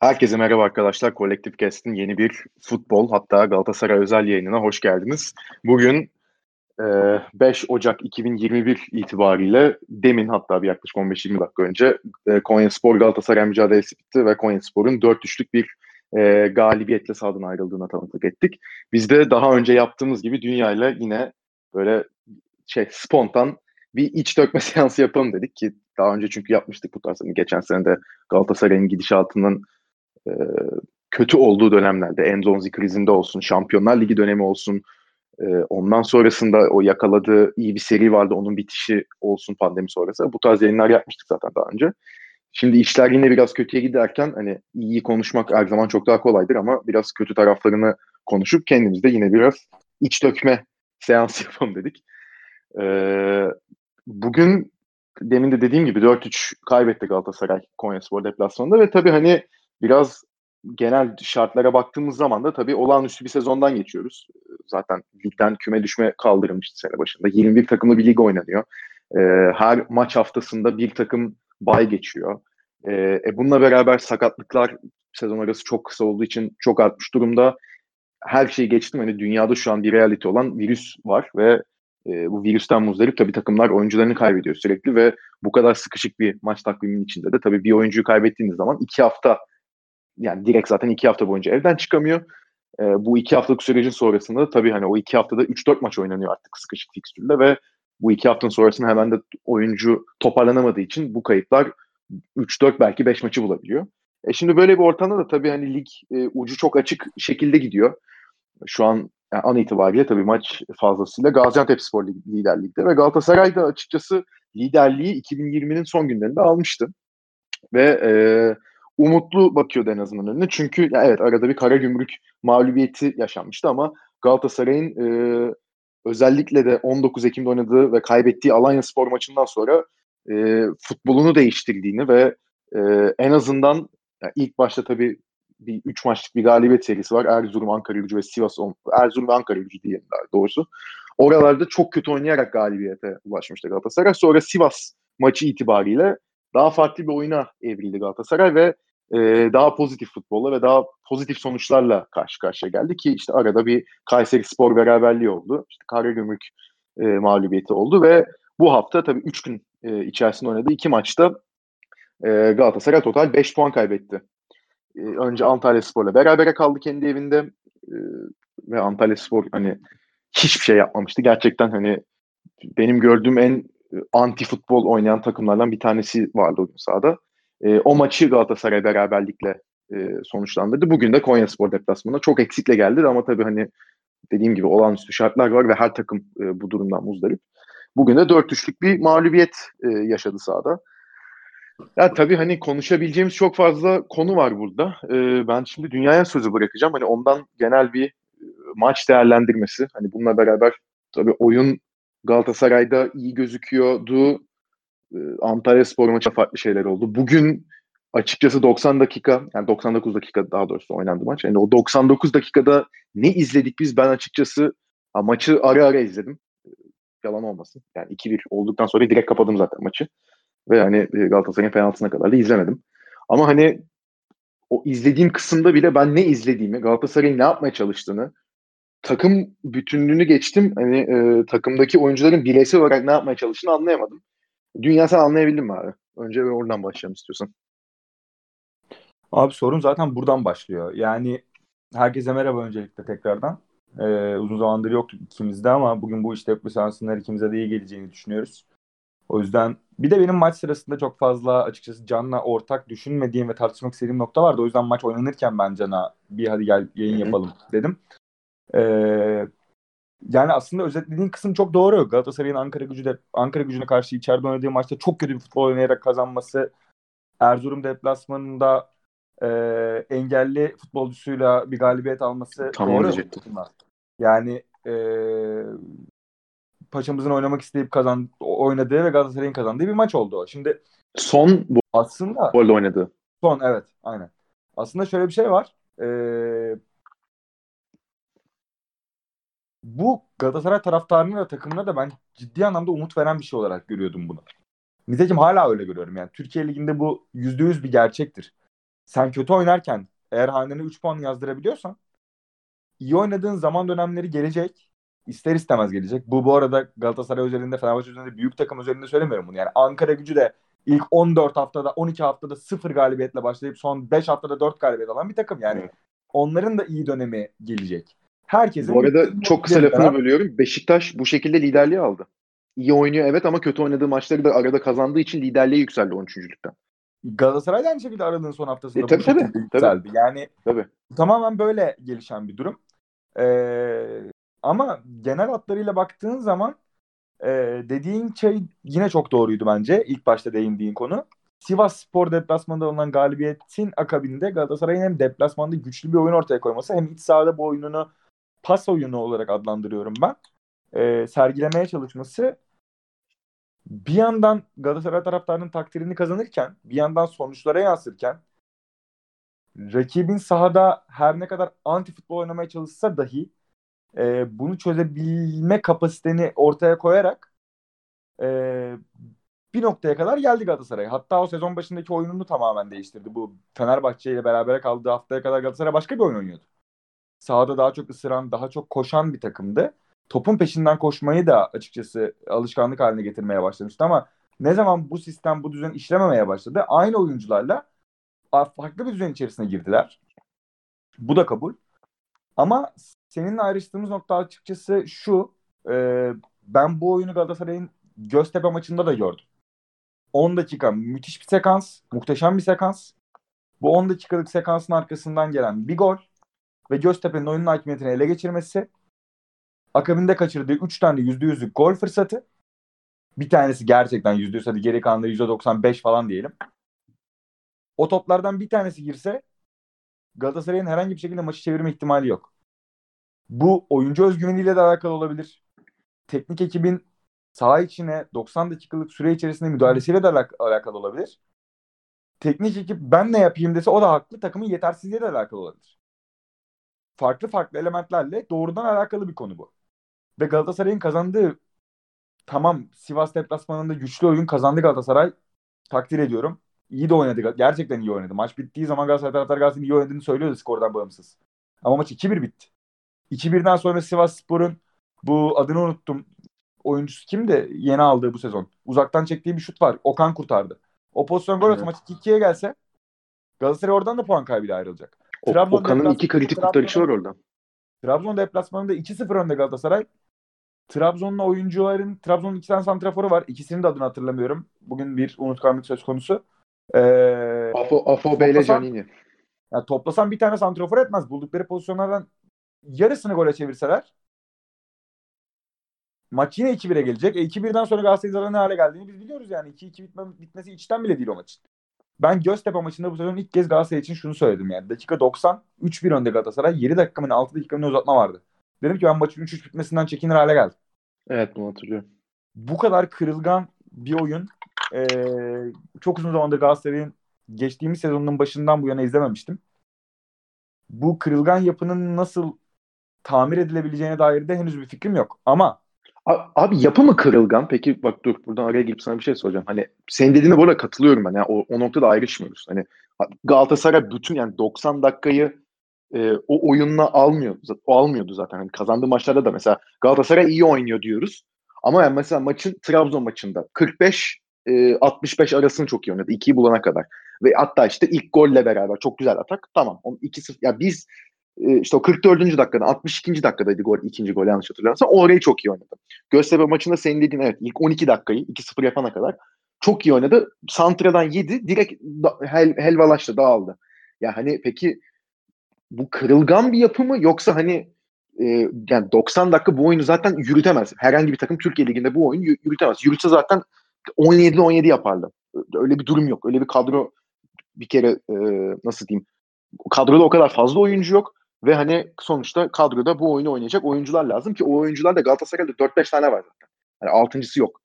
Herkese merhaba arkadaşlar. Kolektif Cast'in yeni bir futbol hatta Galatasaray özel yayınına hoş geldiniz. Bugün e, 5 Ocak 2021 itibariyle demin hatta bir yaklaşık 15-20 dakika önce e, Konya Spor Galatasaray mücadelesi bitti ve Konya Spor'un 4-3'lük bir e, galibiyetle sahadan ayrıldığına tanıklık ettik. Biz de daha önce yaptığımız gibi dünyayla yine böyle şey spontan bir iç dökme seansı yapalım dedik ki daha önce çünkü yapmıştık bu tarz. Hani geçen sene de Galatasaray'ın gidişatının e, kötü olduğu dönemlerde Enzonzi krizinde olsun, Şampiyonlar Ligi dönemi olsun, e, ondan sonrasında o yakaladığı iyi bir seri vardı onun bitişi olsun pandemi sonrası. Bu tarz yayınlar yapmıştık zaten daha önce. Şimdi işler yine biraz kötüye giderken hani iyi konuşmak her zaman çok daha kolaydır ama biraz kötü taraflarını konuşup kendimizde yine biraz iç dökme seans yapalım dedik. Ee, bugün demin de dediğim gibi 4-3 kaybetti Galatasaray Konyaspor deplasmanında ve tabii hani biraz genel şartlara baktığımız zaman da tabii olağanüstü bir sezondan geçiyoruz. Zaten ligden küme düşme kaldırılmıştı sene başında. 21 takımlı bir lig oynanıyor. Ee, her maç haftasında bir takım bay geçiyor. Ee, e, bununla beraber sakatlıklar sezon arası çok kısa olduğu için çok artmış durumda. Her şeyi geçtim. Hani dünyada şu an bir realite olan virüs var ve e, bu virüsten muzdarip tabii takımlar oyuncularını kaybediyor sürekli ve bu kadar sıkışık bir maç takviminin içinde de tabii bir oyuncuyu kaybettiğiniz zaman iki hafta yani direkt zaten iki hafta boyunca evden çıkamıyor. E, bu iki haftalık sürecin sonrasında da tabii hani o iki haftada 3-4 maç oynanıyor artık sıkışık fikstürle ve bu iki haftanın sonrasında hemen de oyuncu toparlanamadığı için bu kayıplar 3-4 belki 5 maçı bulabiliyor. E şimdi böyle bir ortamda da tabii hani lig e, ucu çok açık şekilde gidiyor. Şu an yani an itibariyle tabii maç fazlasıyla Gaziantep Spor liderlikte ve Galatasaray da açıkçası liderliği 2020'nin son günlerinde almıştı. Ve e, umutlu bakıyordu en azından önüne. Çünkü ya evet arada bir kara gümrük mağlubiyeti yaşanmıştı ama Galatasaray'ın e, özellikle de 19 Ekim'de oynadığı ve kaybettiği Alanya Spor maçından sonra e, futbolunu değiştirdiğini ve e, en azından yani ilk başta tabii bir üç maçlık bir galibiyet serisi var. Erzurum, Ankara gücü ve Sivas. Erzurum ve Ankara gücü diyelim daha doğrusu. Oralarda çok kötü oynayarak galibiyete ulaşmıştı Galatasaray. Sonra Sivas maçı itibariyle daha farklı bir oyuna evrildi Galatasaray ve e, daha pozitif futbolla ve daha pozitif sonuçlarla karşı karşıya geldi ki işte arada bir Kayseri Spor beraberliği oldu. İşte Karagümrük e, mağlubiyeti oldu ve bu hafta tabii 3 gün e, içerisinde oynadığı iki maçta e, Galatasaray total 5 puan kaybetti. E, önce Antalya Spor'la berabere kaldı kendi evinde e, ve Antalya Spor hani hiçbir şey yapmamıştı. Gerçekten hani benim gördüğüm en anti futbol oynayan takımlardan bir tanesi vardı o gün sahada. E, o maçı Galatasaray beraberlikle e, sonuçlandırdı. Bugün de Konya Spor deplasmanına çok eksikle geldi ama tabii hani dediğim gibi olağanüstü şartlar var ve her takım e, bu durumdan muzdarip. Bugün de 4-3'lük bir mağlubiyet e, yaşadı sahada. Ya tabii hani konuşabileceğimiz çok fazla konu var burada. Ee, ben şimdi dünyaya sözü bırakacağım. Hani ondan genel bir maç değerlendirmesi. Hani bununla beraber tabii oyun Galatasaray'da iyi gözüküyordu. Ee, Antalya Spor maçı farklı şeyler oldu. Bugün açıkçası 90 dakika yani 99 dakika daha doğrusu oynandı maç. Yani o 99 dakikada ne izledik biz ben açıkçası ha, maçı ara ara izledim. Yalan olmasın. Yani 2-1 olduktan sonra direkt kapadım zaten maçı. Ve hani e, Galatasaray'ın penaltısına kadar da izlemedim. Ama hani o izlediğim kısımda bile ben ne izlediğimi, Galatasaray'ın ne yapmaya çalıştığını, takım bütünlüğünü geçtim. Hani e, takımdaki oyuncuların bireysel olarak ne yapmaya çalıştığını anlayamadım. Dünya sen anlayabildin mi abi? Önce oradan başlayalım istiyorsan. Abi sorun zaten buradan başlıyor. Yani herkese merhaba öncelikle tekrardan. Ee, uzun zamandır yoktuk ikimizde ama bugün bu işte bu seansın ikimize de iyi geleceğini düşünüyoruz. O yüzden bir de benim maç sırasında çok fazla açıkçası Can'la ortak düşünmediğim ve tartışmak istediğim nokta vardı. O yüzden maç oynanırken ben Can'a bir hadi gel yayın yapalım dedim. Ee, yani aslında özetlediğin kısım çok doğru. Galatasaray'ın Ankara gücü de Ankara gücüne karşı içeride oynadığı maçta çok kötü bir futbol oynayarak kazanması, Erzurum deplasmanında e, engelli futbolcusuyla bir galibiyet alması Tam doğru. Yani e, paçamızın oynamak isteyip kazan oynadığı ve Galatasaray'ın kazandığı bir maç oldu o. Şimdi son bu aslında golde oynadı. Son evet aynen. Aslında şöyle bir şey var. Ee, bu Galatasaray taraftarına ve takımına da ben ciddi anlamda umut veren bir şey olarak görüyordum bunu. Nitekim hala öyle görüyorum. Yani Türkiye Ligi'nde bu %100 bir gerçektir. sen kötü oynarken eğer hanene 3 puan yazdırabiliyorsan iyi oynadığın zaman dönemleri gelecek. İster istemez gelecek. Bu bu arada Galatasaray üzerinde, Fenerbahçe üzerinde büyük takım üzerinde söylemiyorum bunu. Yani Ankara gücü de ilk 14 haftada, 12 haftada 0 galibiyetle başlayıp son 5 haftada 4 galibiyet alan bir takım. Yani onların da iyi dönemi gelecek. Herkesin Bu arada çok kısa lafını bölüyorum. Beşiktaş bu şekilde liderliği aldı. İyi oynuyor evet ama kötü oynadığı maçları da arada kazandığı için liderliğe yükseldi 13.lükten. Galatasaray da aynı şekilde aradığın son haftasında E, tabii, bu tabii, yükseldi. Yani Tabii. tamamen böyle gelişen bir durum. Ee, ama genel hatlarıyla baktığın zaman e, dediğin şey yine çok doğruydu bence. İlk başta değindiğin konu. Sivas Spor deplasmanında alınan galibiyetin akabinde Galatasaray'ın hem deplasmanda güçlü bir oyun ortaya koyması hem iç sahada bu oyununu pas oyunu olarak adlandırıyorum ben. e, sergilemeye çalışması bir yandan Galatasaray taraftarının takdirini kazanırken bir yandan sonuçlara yansırken rakibin sahada her ne kadar anti futbol oynamaya çalışsa dahi e, bunu çözebilme kapasiteni ortaya koyarak e, bir noktaya kadar geldi Galatasaray. Hatta o sezon başındaki oyununu tamamen değiştirdi. Bu Fenerbahçe ile beraber kaldığı haftaya kadar Galatasaray başka bir oyun oynuyordu. Sahada daha çok ısıran, daha çok koşan bir takımdı. Topun peşinden koşmayı da açıkçası alışkanlık haline getirmeye başlamıştı ama ne zaman bu sistem, bu düzen işlememeye başladı aynı oyuncularla farklı bir düzen içerisine girdiler. Bu da kabul. Ama seninle ayrıştığımız nokta açıkçası şu. E, ben bu oyunu Galatasaray'ın Göztepe maçında da gördüm. 10 dakika müthiş bir sekans, muhteşem bir sekans. Bu 10 dakikalık sekansın arkasından gelen bir gol ve Göztepe'nin oyunun hakimiyetini ele geçirmesi. Akabinde kaçırdığı 3 tane %100'lük gol fırsatı. Bir tanesi gerçekten %100 hadi geri kalanları %95 falan diyelim. O toplardan bir tanesi girse Galatasaray'ın herhangi bir şekilde maçı çevirme ihtimali yok. Bu oyuncu özgüveniyle de alakalı olabilir. Teknik ekibin saha içine 90 dakikalık süre içerisinde müdahalesiyle de alak- alakalı olabilir. Teknik ekip ben ne yapayım dese o da haklı. Takımın yetersizliğiyle de alakalı olabilir. Farklı farklı elementlerle doğrudan alakalı bir konu bu. Ve Galatasaray'ın kazandığı tamam Sivas deplasmanında güçlü oyun kazandı Galatasaray. Takdir ediyorum. İyi de oynadı. Gerçekten iyi oynadı. Maç bittiği zaman Galatasaray taraftarı Galatasaray'ın iyi oynadığını söylüyordu skordan bağımsız. Ama maç 2-1 bitti. 2-1'den sonra Sivas Spor'un bu adını unuttum. Oyuncusu kimdi? Yeni aldığı bu sezon. Uzaktan çektiği bir şut var. Okan kurtardı. O pozisyon gol Evet. maç 2-2'ye gelse Galatasaray oradan da puan kaybıyla ayrılacak. O- Trabzon Okan'ın iki kritik kurtarışı var orada. Trabzon deplasmanında 2-0 önde Galatasaray. Trabzon'un oyuncuların Trabzon'un iki tane santraforu var. İkisinin de adını hatırlamıyorum. Bugün bir unutkanlık söz konusu. Ee, Afo, Afo Toplasan- Canini. yani toplasan bir tane santrafor etmez. Buldukları pozisyonlardan yarısını gole çevirseler maç yine 2-1'e gelecek. E 2-1'den sonra Galatasaray'ın ne hale geldiğini biz biliyoruz yani. 2-2 bitme, bitmesi içten bile değil o maçın. Ben Göztepe maçında bu sezon ilk kez Galatasaray için şunu söyledim yani. Dakika 90 3-1 önde Galatasaray. 7 dakika mı ne, 6 dakika mı uzatma vardı. Dedim ki ben maçın 3-3 bitmesinden çekinir hale geldim. Evet bunu hatırlıyorum. Bu kadar kırılgan bir oyun eee, çok uzun zamandır Galatasaray'ın geçtiğimiz sezonun başından bu yana izlememiştim. Bu kırılgan yapının nasıl tamir edilebileceğine dair de henüz bir fikrim yok. Ama Abi yapı mı kırılgan? Peki bak dur buradan araya girip sana bir şey soracağım. Hani senin dediğine bu katılıyorum ben. Yani o, o noktada ayrışmıyoruz. Hani Galatasaray bütün yani 90 dakikayı e, o oyunla almıyor. O almıyordu zaten. Hani kazandığı maçlarda da mesela Galatasaray iyi oynuyor diyoruz. Ama yani mesela maçın Trabzon maçında 45 e, 65 arasını çok iyi oynadı. 2'yi bulana kadar. Ve hatta işte ilk golle beraber çok güzel atak. Tamam. 2-0 ya biz işte o 44. dakikada 62. dakikadaydı gol ikinci gol yanlış hatırlamıyorsam. Orayı çok iyi oynadı. Göztepe maçında senin dediğin evet ilk 12 dakikayı 2-0 yapana kadar çok iyi oynadı. Santra'dan yedi direkt hel, helvalaştı dağıldı. Ya hani peki bu kırılgan bir yapı mı yoksa hani e, yani 90 dakika bu oyunu zaten yürütemez. Herhangi bir takım Türkiye Ligi'nde bu oyunu yü- yürütemez. Yürütse zaten 17'de 17 yapardı. Öyle bir durum yok. Öyle bir kadro bir kere e, nasıl diyeyim kadroda o kadar fazla oyuncu yok ve hani sonuçta kadroda bu oyunu oynayacak oyuncular lazım ki o oyuncular da Galatasaray'da 4-5 tane var zaten. Hani altıncısı yok.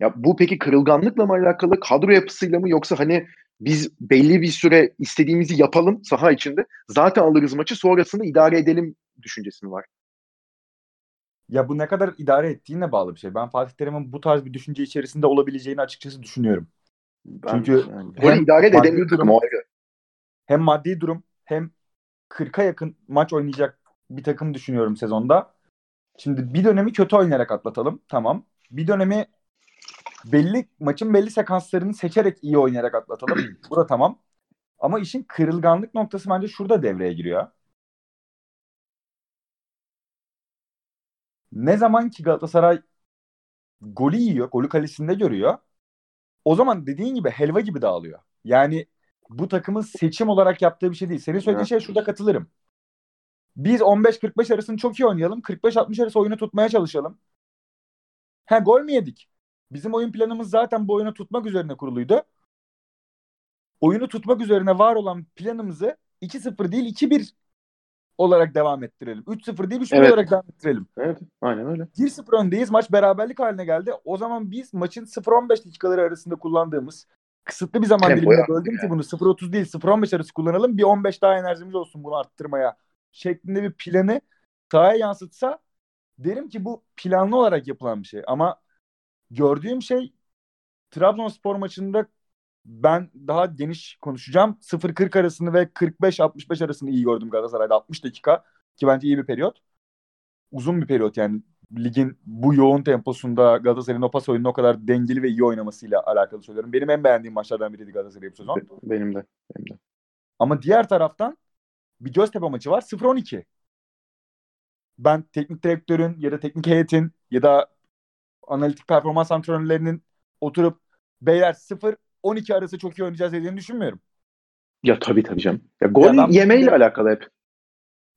Ya bu peki kırılganlıkla mı alakalı, kadro yapısıyla mı yoksa hani biz belli bir süre istediğimizi yapalım saha içinde. Zaten alırız maçı sonrasını idare edelim düşüncesi mi var? ya bu ne kadar idare ettiğine bağlı bir şey. Ben Fatih Terim'in bu tarz bir düşünce içerisinde olabileceğini açıkçası düşünüyorum. Ben, Çünkü yani, hem idare de edemiyor durum- o ayrı. hem maddi durum hem 40'a yakın maç oynayacak bir takım düşünüyorum sezonda. Şimdi bir dönemi kötü oynayarak atlatalım. Tamam. Bir dönemi belli maçın belli sekanslarını seçerek iyi oynayarak atlatalım. Bu da tamam. Ama işin kırılganlık noktası bence şurada devreye giriyor. Ne zaman ki Galatasaray golü yiyor, golü kalesinde görüyor. O zaman dediğin gibi helva gibi dağılıyor. Yani bu takımın seçim olarak yaptığı bir şey değil. Senin söylediğin Evet. şeye şurada katılırım. Biz 15-45 arasını çok iyi oynayalım. 45-60 arası oyunu tutmaya çalışalım. Ha gol mü yedik? Bizim oyun planımız zaten bu oyunu tutmak üzerine kuruluydu. Oyunu tutmak üzerine var olan planımızı 2-0 değil 2-1 olarak devam ettirelim. 3-0 değil 3-1 Evet. olarak devam ettirelim. Evet, aynen öyle. 1-0 öndeyiz. Maç beraberlik haline geldi. O zaman biz maçın 0-15 dakikaları arasında kullandığımız kısıtlı bir zaman arttırdık böldüm ki bunu 0-30 değil 0-15 arası kullanalım. Bir 15 daha enerjimiz olsun bunu arttırmaya şeklinde bir planı sahaya yansıtsa derim ki bu planlı olarak yapılan bir şey. Ama gördüğüm şey Trabzonspor maçında ben daha geniş konuşacağım. 0-40 arasını ve 45-65 arasını iyi gördüm Galatasaray'da 60 dakika ki bence iyi bir periyot. Uzun bir periyot yani ligin bu yoğun temposunda Galatasaray'ın o pas oyununu o kadar dengeli ve iyi oynamasıyla alakalı söylüyorum. Benim en beğendiğim maçlardan biriydi Galatasaray bu sezon. Be- Benim de. Benim de. Ama diğer taraftan bir Göztepe maçı var 0-12. Ben teknik direktörün ya da teknik heyetin ya da analitik performans antrenörlerinin oturup beyler 0-12 arası çok iyi oynayacağız dediğini düşünmüyorum. Ya tabii tabii canım. Ya gol Ya yemeyle alakalı hep.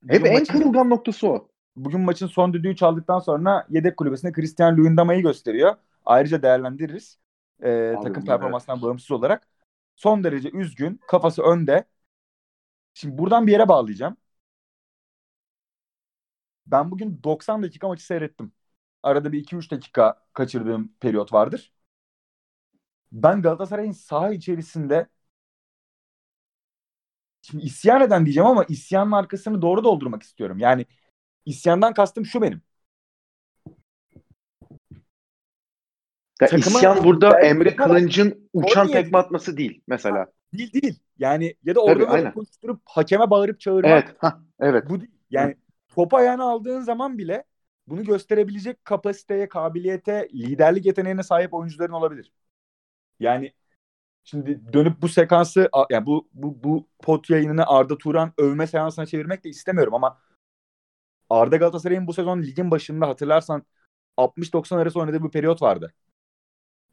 Hep en maçın- kırılgan noktası o. bugün maçın son düdüğü çaldıktan sonra yedek kulübesinde Christian Luyendama'yı gösteriyor. Ayrıca değerlendiririz. Ee, takım performansından bağımsız olarak. Son derece üzgün. Kafası önde. Şimdi buradan bir yere bağlayacağım. Ben bugün 90 dakika maçı seyrettim. Arada bir 2-3 dakika kaçırdığım periyot vardır. Ben Galatasaray'ın saha içerisinde şimdi isyan eden diyeceğim ama isyanın arkasını doğru doldurmak istiyorum. Yani isyandan kastım şu benim. Ya Takıma- isyan burada Ben- Emre Kılınç'ın uçan tekme atması değil mesela. Değil değil. Yani ya da orada koşturup hakeme bağırıp çağırmak. Evet. Hah, evet. Bu değil. Yani topu ayağına aldığın zaman bile bunu gösterebilecek kapasiteye, kabiliyete, liderlik yeteneğine sahip oyuncuların olabilir. Yani şimdi dönüp bu sekansı yani bu bu bu pot yayınını Arda Turan övme seansına çevirmek de istemiyorum ama Arda Galatasaray'ın bu sezon ligin başında hatırlarsan 60-90 arası oynadığı bir periyot vardı.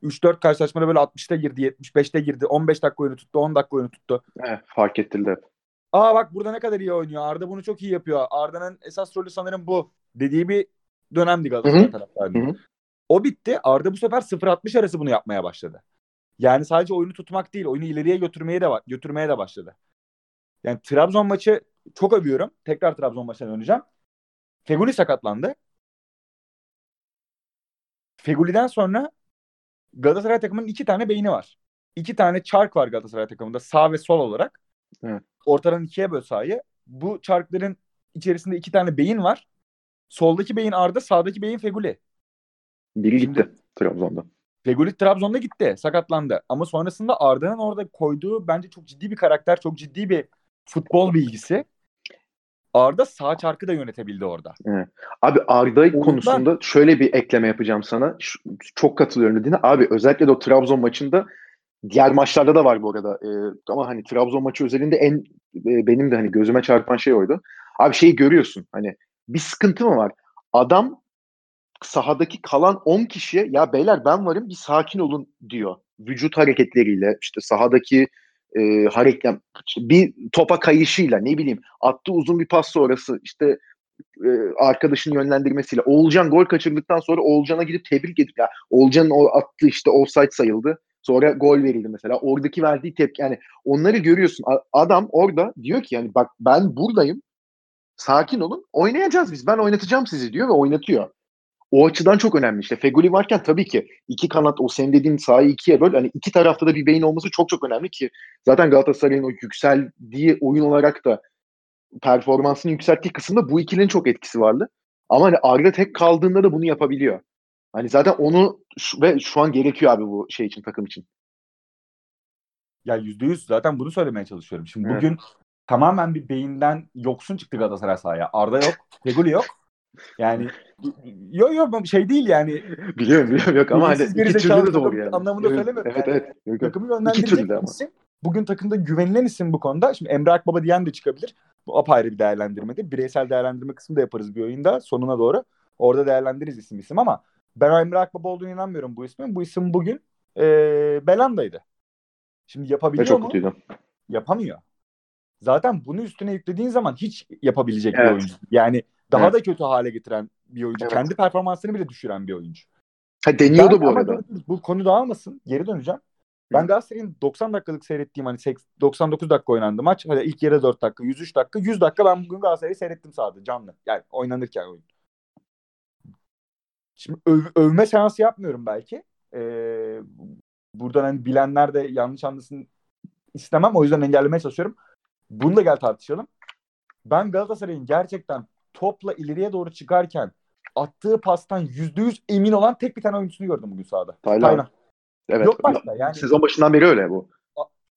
3-4 karşılaşmada böyle 60'ta girdi, 75'te girdi, 15 dakika oyunu tuttu, 10 dakika oyunu tuttu. Evet, fark ettildi hep. Aa bak burada ne kadar iyi oynuyor. Arda bunu çok iyi yapıyor. Arda'nın esas rolü sanırım bu dediği bir dönemdi Galatasaray taraftarının. O bitti. Arda bu sefer 0-60 arası bunu yapmaya başladı. Yani sadece oyunu tutmak değil, oyunu ileriye götürmeye de götürmeye de başladı. Yani Trabzon maçı çok övüyorum. Tekrar Trabzon maçına döneceğim. Feguli sakatlandı. Feguli'den sonra Galatasaray takımının iki tane beyni var. İki tane çark var Galatasaray takımında sağ ve sol olarak. Evet. Ortadan ikiye böl sahayı. Bu çarkların içerisinde iki tane beyin var. Soldaki beyin Arda, sağdaki beyin Feguli. Biri Şimdi- gitti Trabzon'da. Feguli Trabzon'da gitti, sakatlandı. Ama sonrasında Arda'nın orada koyduğu bence çok ciddi bir karakter, çok ciddi bir futbol bilgisi. Arda sağ çarkı da yönetebildi orada. Abi Arda Ondan- konusunda şöyle bir ekleme yapacağım sana. Şu- çok katılıyorum dediğine. Abi özellikle de o Trabzon maçında diğer maçlarda da var bu arada. Ee, ama hani Trabzon maçı özelinde en e, benim de hani gözüme çarpan şey oydu. Abi şeyi görüyorsun. Hani bir sıkıntı mı var? Adam sahadaki kalan 10 kişiye ya beyler ben varım bir sakin olun diyor. Vücut hareketleriyle işte sahadaki e, hareket işte bir topa kayışıyla ne bileyim attığı uzun bir pas sonrası işte e, arkadaşın yönlendirmesiyle Oğulcan gol kaçırdıktan sonra Oğulcan'a gidip tebrik edip ya Oğulcan'ın o attığı işte offside sayıldı. Sonra gol verildi mesela. Oradaki verdiği tepki yani onları görüyorsun. Adam orada diyor ki yani bak ben buradayım. Sakin olun. Oynayacağız biz. Ben oynatacağım sizi diyor ve oynatıyor. O açıdan çok önemli işte. Feguli varken tabii ki iki kanat o senin dediğin sahayı ikiye böl. Hani iki tarafta da bir beyin olması çok çok önemli ki zaten Galatasaray'ın o yükseldiği oyun olarak da performansını yükselttiği kısımda bu ikilinin çok etkisi vardı. Ama hani Arda tek kaldığında da bunu yapabiliyor. Hani zaten onu ve şu an gerekiyor abi bu şey için takım için. Ya yüzde yüz zaten bunu söylemeye çalışıyorum. Şimdi Evet. bugün tamamen bir beyinden yoksun çıktı Galatasaray sahaya. Arda yok, Feguli yok. Yani yok yok şey değil yani. Biliyorum biliyorum yok ama hani iki türlü de doğru yani. anlamında evet, söylemiyorum Evet yani. evet. Yok, yok. Takımı yönlendirecek isim. Bugün takımda güvenilen isim bu konuda. Şimdi Emre Akbaba diyen de çıkabilir. Bu apayrı bir değerlendirmedir. Bireysel değerlendirme kısmı da yaparız bir oyunda sonuna doğru. Orada değerlendiririz isim isim ama ben Emre Akbaba olduğunu inanmıyorum bu ismin. Bu isim bugün eee Belanda'ydı. Şimdi Ve yapabiliyor çok mu? kötüydü. Yapamıyor. Zaten bunu üstüne yüklediğin zaman hiç yapabilecek bir Evet. oyuncu. Yani daha Evet. da kötü hale getiren bir oyuncu. Evet. Kendi performansını bile düşüren bir oyuncu. Ha deniyordu Ben- bu arada. bu konu dağılmasın. Geri döneceğim. Ben Galatasaray'ın 90 dakikalık seyrettiğim hani seks- 99 dakika oynandı maç. Hadi ilk yarı 4 dakika, 103 dakika, 100 dakika ben bugün Galatasaray'ı seyrettim sahada canlı. Yani oynanırken oyun. Şimdi öv- övme seansı yapmıyorum belki. Ee, buradan hani bilenler de yanlış anlasın istemem. O yüzden engellemeye çalışıyorum. Bunu da gel tartışalım. Ben Galatasaray'ın gerçekten topla ileriye doğru çıkarken attığı pastan %100 emin olan tek bir tane oyuncusunu gördüm bugün sahada. Taylan. Taylan. Evet. Yok başka yani Sezon başından beri öyle bu.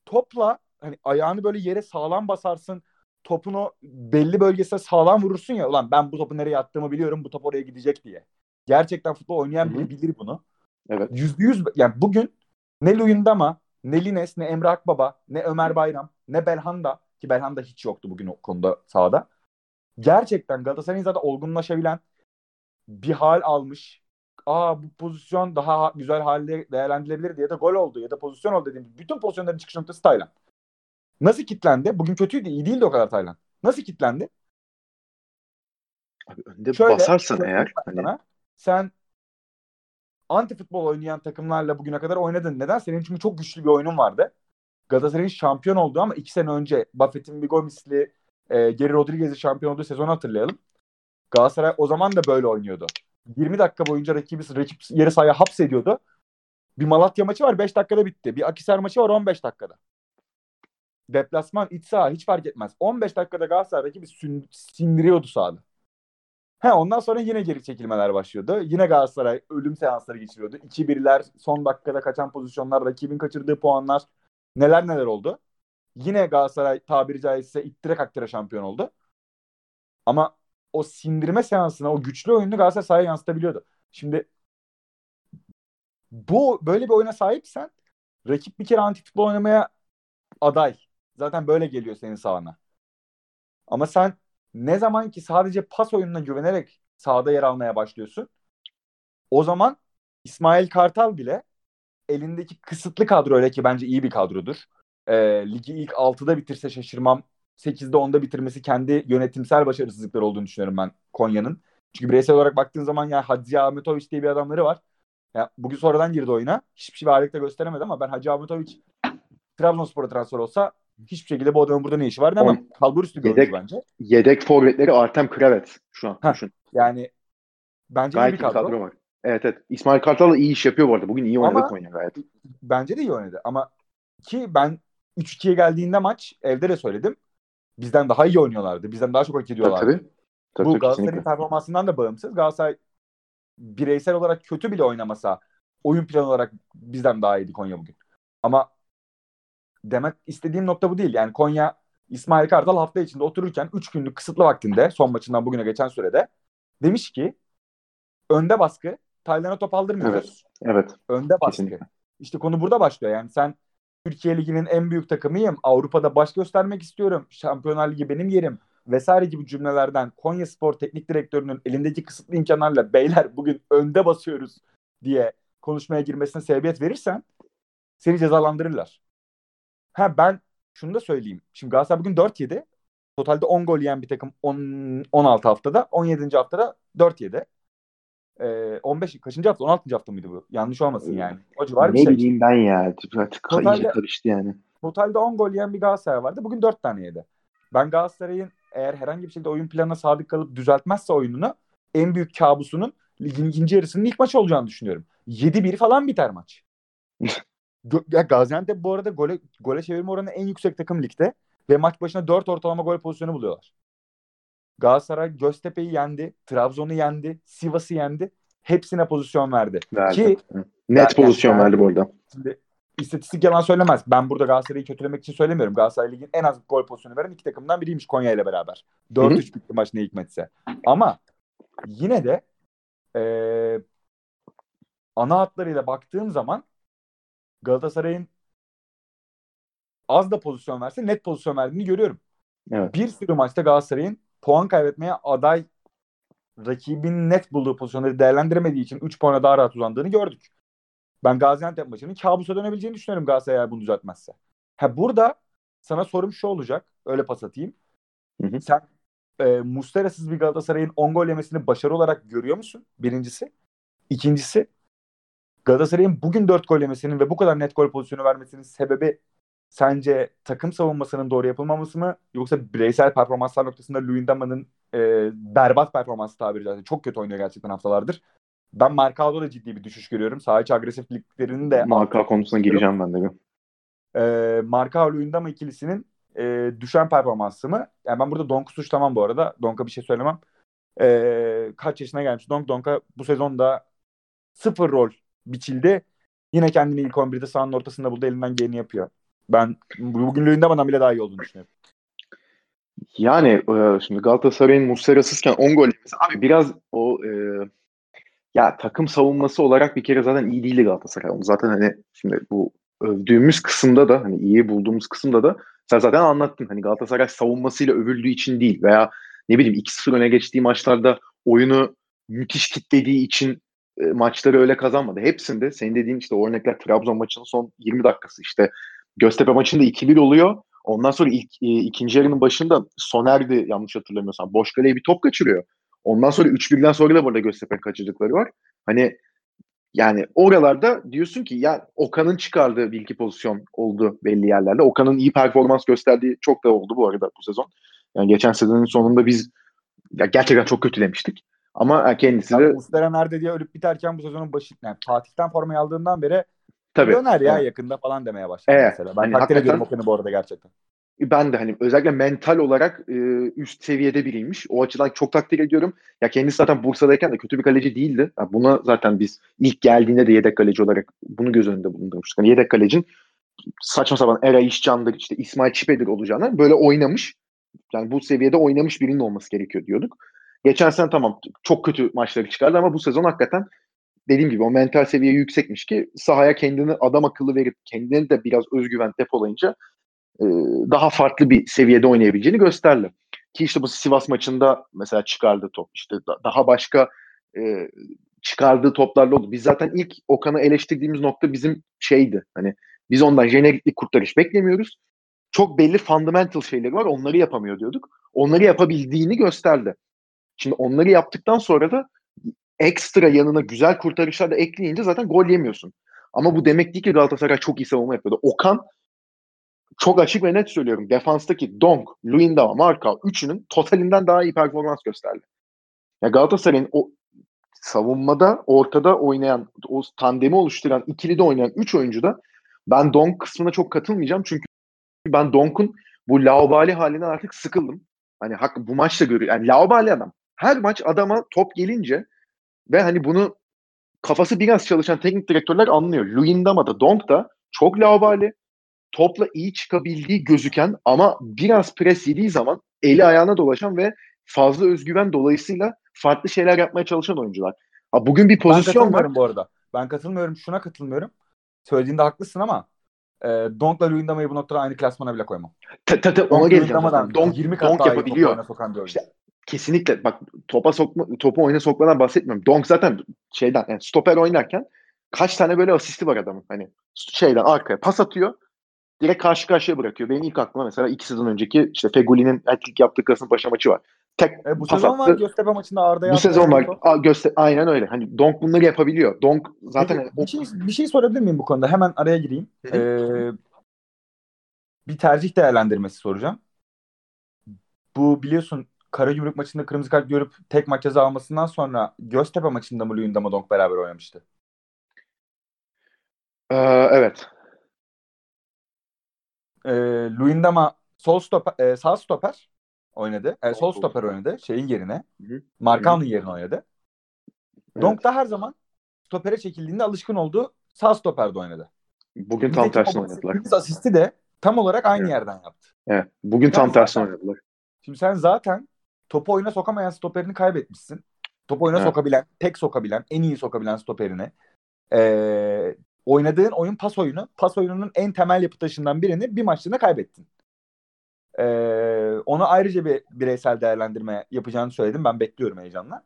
topla hani ayağını böyle yere sağlam basarsın. Topun o belli bölgesine sağlam vurursun ya. Ulan ben bu topu nereye attığımı biliyorum. Bu top oraya gidecek diye. Gerçekten futbol oynayan biri bilir bunu. Evet. Yüzde yüz yani bugün ne Luyendama, ne Lines, ne Emre Akbaba, ne Ömer Bayram, ne Belhanda ki Belhanda hiç yoktu bugün o konuda sahada. Gerçekten Galatasaray'ın zaten olgunlaşabilen bir hal almış. Aa bu pozisyon daha ha- güzel halde değerlendirilebilir diye de gol oldu ya da pozisyon oldu dediğim bütün pozisyonların çıkış noktası Taylan. Nasıl kitlendi? Bugün kötüydü, iyi değildi o kadar Taylan. Nasıl kitlendi? Abi önde Şöyle, basarsan şöyle eğer hani sen anti futbol oynayan takımlarla bugüne kadar oynadın. Neden? Senin çünkü çok güçlü bir oyunun vardı. Galatasaray'ın şampiyon olduğu ama iki sene önce Buffett'in bir gol misli e, Geri Rodriguez'i şampiyon olduğu sezonu hatırlayalım. Galatasaray o zaman da böyle oynuyordu. 20 dakika boyunca rakibi rakip yarı sahaya hapsediyordu. Bir Malatya maçı var 5 dakikada bitti. Bir Akisar maçı var 15 dakikada. Deplasman, iç saha hiç fark etmez. 15 dakikada Galatasaray rakibi sindiriyordu sahada. He, ondan sonra yine geri çekilmeler başlıyordu. Yine Galatasaray ölüm seansları geçiriyordu. 2-1'ler, son dakikada kaçan pozisyonlar, rakibin kaçırdığı puanlar neler neler oldu. Yine Galatasaray tabiri caizse ittire kaktıra şampiyon oldu. Ama o sindirme seansına, o güçlü oyunu Galatasaray sahaya yansıtabiliyordu. Şimdi bu böyle bir oyuna sahipsen rakip bir kere anti futbol oynamaya aday. Zaten böyle geliyor senin sahana. Ama sen ne zaman ki sadece pas oyununa güvenerek sahada yer almaya başlıyorsun o zaman İsmail Kartal bile elindeki kısıtlı kadroyla ki bence iyi bir kadrodur. E, ligi ilk 6'da bitirse şaşırmam. 8'de 10'da bitirmesi kendi yönetimsel başarısızlıklar olduğunu düşünüyorum ben Konya'nın. Çünkü bireysel olarak baktığın zaman ya Hacı Ahmetoviç diye bir adamları var. Ya bugün sonradan girdi oyuna. Hiçbir şey varlıkta gösteremedi ama ben Hacı Ahmetoviç Trabzonspor'a transfer olsa hiçbir şekilde bu adamın burada ne işi var demem. Kalbur üstü bir Yedek- bence. yedek forvetleri Artem Kravet şu an Heh. düşün. Yani bence Gayet bir kadro. kadro var. Evet evet. İsmail Kartal iyi iş yapıyor bu arada. Bugün iyi oynadı Konya gayet. Bence de iyi oynadı ama ki ben 3-2'ye geldiğinde maç evde de söyledim. Bizden daha iyi oynuyorlardı. Bizden daha çok hak ediyorlardı. tabii. Tabii, Bu tabii Galatasaray'ın kesinlikle. performansından da bağımsız. Galatasaray bireysel olarak kötü bile oynamasa oyun planı olarak bizden daha iyiydi Konya bugün. Ama demek istediğim nokta bu değil. Yani Konya İsmail Kartal hafta içinde otururken 3 günlük kısıtlı vaktinde son maçından bugüne geçen sürede demiş ki önde baskı Taylan'a top aldırmıyoruz. Evet. Önde baskı. Kesinlikle. İşte konu burada başlıyor. Yani sen Türkiye Ligi'nin en büyük takımıyım. Avrupa'da baş göstermek istiyorum. Şampiyonlar Ligi benim yerim vesaire gibi cümlelerden Konya Spor Teknik Direktörü'nün elindeki kısıtlı imkanlarla beyler bugün önde basıyoruz diye konuşmaya girmesine sebebiyet verirsen seni cezalandırırlar. Ha ben şunu da söyleyeyim. Şimdi Galatasaray bugün 4 yedi. Totalde 10 gol yiyen bir takım 10, 16 haftada. 17. haftada 4 yedi. Ee, 15 kaçıncı hafta? 16. hafta mıydı bu? Yanlış olmasın yani. O civar bir ne şey. bileyim ben ya. Artık Totalde- karıştı yani. Totalde 10 gol yiyen bir Galatasaray vardı. Bugün 4 tane yedi. Ben Galatasaray'ın eğer herhangi bir şekilde oyun planına sadık kalıp düzeltmezse oyununu en büyük kabusunun ligin ikinci yarısının ilk maçı olacağını düşünüyorum. 7-1 falan biter maç. Ya Gaziantep bu arada gole, gole çevirme oranı en yüksek takım ligde ve maç başına 4 ortalama gol pozisyonu buluyorlar. Galatasaray Göztepe'yi yendi, Trabzon'u yendi, Sivas'ı yendi. Hepsine pozisyon verdi. Verdi. Ki. Net Yani- pozisyon yani- verdi bu arada. Şimdi istatistik yalan söylemez. Ben burada Galatasaray'ı kötülemek için söylemiyorum. Galatasaray Lig'in en az gol pozisyonu veren iki takımdan biriymiş Konya ile beraber. 4-3 bitti maç ne hikmetse. Ama yine de ee, ana hatlarıyla baktığım zaman Galatasaray'ın az da pozisyon verse net pozisyon verdiğini görüyorum. Evet. Bir sürü maçta Galatasaray'ın puan kaybetmeye aday rakibin net bulduğu pozisyonları değerlendiremediği için 3 puana daha rahat uzandığını gördük. Ben Gaziantep maçının kabusa dönebileceğini düşünüyorum Galatasaray eğer bunu düzeltmezse. Ha burada sana sorum şu olacak. Öyle pas atayım. Hı hı. Sen e, Mustera'sız bir Galatasaray'ın 10 gol yemesini başarı olarak görüyor musun? Birincisi. İkincisi Galatasaray'ın bugün 4 gol yemesinin ve bu kadar net gol pozisyonu vermesinin sebebi sence takım savunmasının doğru yapılmaması mı yoksa bireysel performanslar noktasında Luyendama'nın e, berbat performansı tabiri caizse çok kötü oynuyor gerçekten haftalardır. Ben Marcao'da da ciddi bir düşüş görüyorum. Saha içi agresifliklerinin de Marka konusuna gireceğim ben de. bir. e, Marcao Luyendama ikilisinin e, düşen performansı mı? Yani ben burada Donk'u suçlamam bu arada. Donk'a bir şey söylemem. E, kaç yaşına gelmiş Donk? Donk'a bu sezonda sıfır rol biçildi. Yine kendini ilk 11'de sahanın ortasında buldu. Elinden geleni yapıyor. Ben bugün Luyendama'dan bile daha iyi olduğunu düşünüyorum. Yani e, şimdi Galatasaray'ın Muslera'sızken 10 gol yemesi abi biraz o e, ya takım savunması olarak bir kere zaten iyi değildi Galatasaray. Onu zaten hani şimdi bu övdüğümüz kısımda da hani iyi bulduğumuz kısımda da sen zaten anlattın. Hani Galatasaray savunmasıyla övüldüğü için değil veya ne bileyim 2-0 öne geçtiği maçlarda oyunu müthiş kitlediği için e, maçları öyle kazanmadı. Hepsinde senin dediğin işte örnekler Trabzon maçının son 20 dakikası işte Göztepe maçında 2-1 oluyor. Ondan sonra ilk, e, ikinci yarının başında Soner'di yanlış hatırlamıyorsam. Boş kaleye bir top kaçırıyor. Ondan sonra 3-1'den sonra da burada Göztepe'nin kaçırdıkları var. Hani yani oralarda diyorsun ki ya Okan'ın çıkardığı bir pozisyon oldu belli yerlerde. Okan'ın iyi performans gösterdiği çok da oldu bu arada bu sezon. Yani geçen sezonun sonunda biz ya gerçekten çok kötülemiştik. Ama kendisi Yani de Muslera nerede diye ölüp biterken bu sezonun başı yani Fatih'ten formayı aldığından beri tabii döner ya Evet. yakında falan demeye başladı Evet. mesela. Ben Hani takdir ediyorum Okan'ı bu arada gerçekten. ben de hani özellikle mental olarak e, üst seviyede biriymiş. O açıdan çok takdir ediyorum. Ya kendisi zaten Bursa'dayken de kötü bir kaleci değildi. Ya buna zaten biz ilk geldiğinde de yedek kaleci olarak bunu göz önünde bulundurmuştuk. Yani yedek kalecin saçma sapan Era İşcan'dır, işte İsmail Çipe'dir olacağına böyle oynamış. Yani bu seviyede oynamış birinin olması gerekiyor diyorduk. Geçen sene tamam çok kötü maçları çıkardı ama bu sezon hakikaten dediğim gibi o mental seviye yüksekmiş ki sahaya kendini adam akıllı verip kendine de biraz özgüven depolayınca e, daha farklı bir seviyede oynayabileceğini gösterdi. Ki işte bu Sivas maçında mesela çıkardığı top işte da- daha başka e, çıkardığı toplarla oldu. Biz zaten ilk Okan'ı eleştirdiğimiz nokta bizim şeydi. Hani biz ondan jenerikli kurtarış beklemiyoruz. Çok belli fundamental şeyleri var. Onları yapamıyor diyorduk. Onları yapabildiğini gösterdi. Şimdi onları yaptıktan sonra da ekstra yanına güzel kurtarışlar da ekleyince zaten gol yemiyorsun. Ama bu demek değil ki Galatasaray çok iyi savunma yapıyordu. Okan çok açık ve net söylüyorum. Defanstaki Donk, Luyendama, Marka üçünün totalinden daha iyi performans gösterdi. Ya Galatasaray'ın o savunmada ortada oynayan, o tandemi oluşturan, ikili de oynayan 3 oyuncu da ben Donk kısmına çok katılmayacağım. Çünkü ben Donk'un bu laubali halinden artık sıkıldım. Hani hak, bu maçta görüyor. Yani laubali adam. Her maç adama top gelince ve hani bunu kafası biraz çalışan teknik direktörler anlıyor. Luyendama da Donk da çok laubali. Topla iyi çıkabildiği gözüken ama biraz pres yediği zaman eli ayağına dolaşan ve fazla özgüven dolayısıyla farklı şeyler yapmaya çalışan oyuncular. Ha, bugün bir Ben pozisyon var. katılmıyorum bu arada. Ben katılmıyorum. Şuna katılmıyorum. Söylediğinde haklısın ama e, Donk'la Luyendama'yı bu noktada aynı klasmana bile koymam. Ta, ta, ta, ona geleceğim. Donk, 20 kat Donk daha iyi yapabiliyor. oyuna sokan. İşte kesinlikle bak topa sokma topu oyuna sokmadan bahsetmiyorum. Donk zaten şeyden yani stoper oynarken kaç tane böyle asisti var adamın. Hani şeyden arkaya pas atıyor. Direkt karşı karşıya bırakıyor. Benim ilk aklıma mesela iki sezon önceki işte Fegoli'nin hat-trick yaptığı Kasımpaşa maçı var. Tek E, bu sezon var attı. Göztepe maçında Arda'ya Bu sezon var. Aa, göster aynen öyle. Hani Donk bunları yapabiliyor. Donk zaten Peki, bir, şey, bir şey sorabilir miyim bu konuda? Hemen araya gireyim. Ee, bir tercih değerlendirmesi soracağım. Bu biliyorsun Karagümrük maçında kırmızı kart görüp tek maç ceza almasından sonra Göztepe maçında mı Luyendama Donk beraber oynamıştı? Ee, evet. Ee, Luyendama sol stoper, e, sağ stoper oynadı. E, sol stoper oynadı. Şeyin yerine. Markan'ın yerine oynadı. Evet. Donk da her zaman stopere çekildiğinde alışkın olduğu sağ stoperde oynadı. Bugün tam tersine oynadılar. bahsettiğimiz asisti de tam olarak aynı Evet. yerden yaptı. Evet. Bugün tam tersine oynadılar. Şimdi sen zaten topu oyuna sokamayan stoperini kaybetmişsin. Topu oyuna Evet. sokabilen, tek sokabilen, en iyi sokabilen stoperini. Ee, oynadığın oyun pas oyunu. Pas oyununun en temel yapı taşından birini bir maçta kaybettin. Ee, onu ayrıca bir bireysel değerlendirme yapacağını söyledim. Ben bekliyorum heyecanla.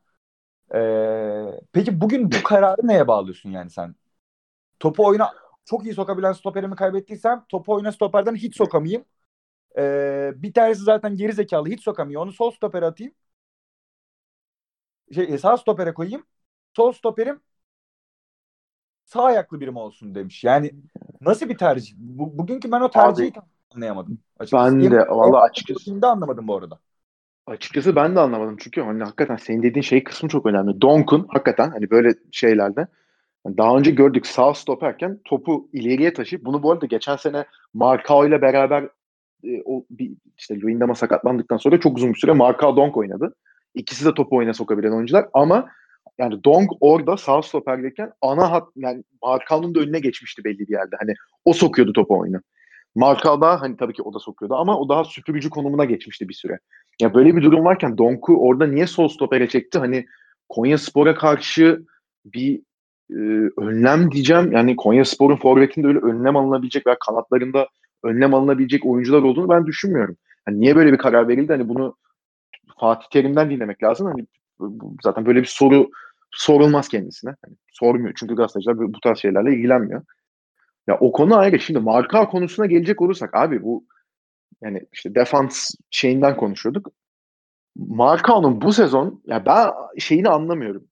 Ee, peki bugün bu kararı neye bağlıyorsun yani sen? Topu oyuna çok iyi sokabilen stoperimi kaybettiysem topu oyuna stoperden hiç sokamayayım. Ee, bir tanesi zaten geri zekalı hiç sokamıyor. Onu sol stopere atayım. Şey, sağ stopere koyayım. Sol stoperim sağ ayaklı birim olsun demiş. Yani nasıl bir tercih? Bu, bugünkü ben o tercihi tam anlayamadım. Açıkçası. Ben de valla açıkçası de anlamadım bu arada. açıkçası ben de anlamadım. Çünkü hani hakikaten senin dediğin şey kısmı çok önemli. Donk'un hakikaten hani böyle şeylerde hani daha önce gördük sağ stoperken topu ileriye taşıyıp bunu bu arada geçen sene Marcao ile beraber e, o bir işte Luyendam'a sakatlandıktan sonra çok uzun bir süre Marcao Donk oynadı. İkisi de topu oyuna sokabilen oyuncular ama yani Donk orada sağ stoperdeyken ana hat yani Marcao'nun da önüne geçmişti belli bir yerde. Hani o sokuyordu topu oyuna. Marcao da hani tabii ki o da sokuyordu ama o daha süpürücü konumuna geçmişti bir süre. Ya böyle bir durum varken Donk'u orada niye sol stopere çekti? Hani Konya Spor'a karşı bir e, önlem diyeceğim. Yani Konya Spor'un forvetinde öyle önlem alınabilecek veya kanatlarında önlem alınabilecek oyuncular olduğunu ben düşünmüyorum. Hani niye böyle bir karar verildi? Hani bunu Fatih Terim'den dinlemek lazım. Hani zaten böyle bir soru sorulmaz kendisine. Hani sormuyor çünkü gazeteciler bu tarz şeylerle ilgilenmiyor. Ya o konu ayrı. Şimdi marka konusuna gelecek olursak abi bu yani işte defans şeyinden konuşuyorduk. Markao'nun bu sezon ya ben şeyini anlamıyorum.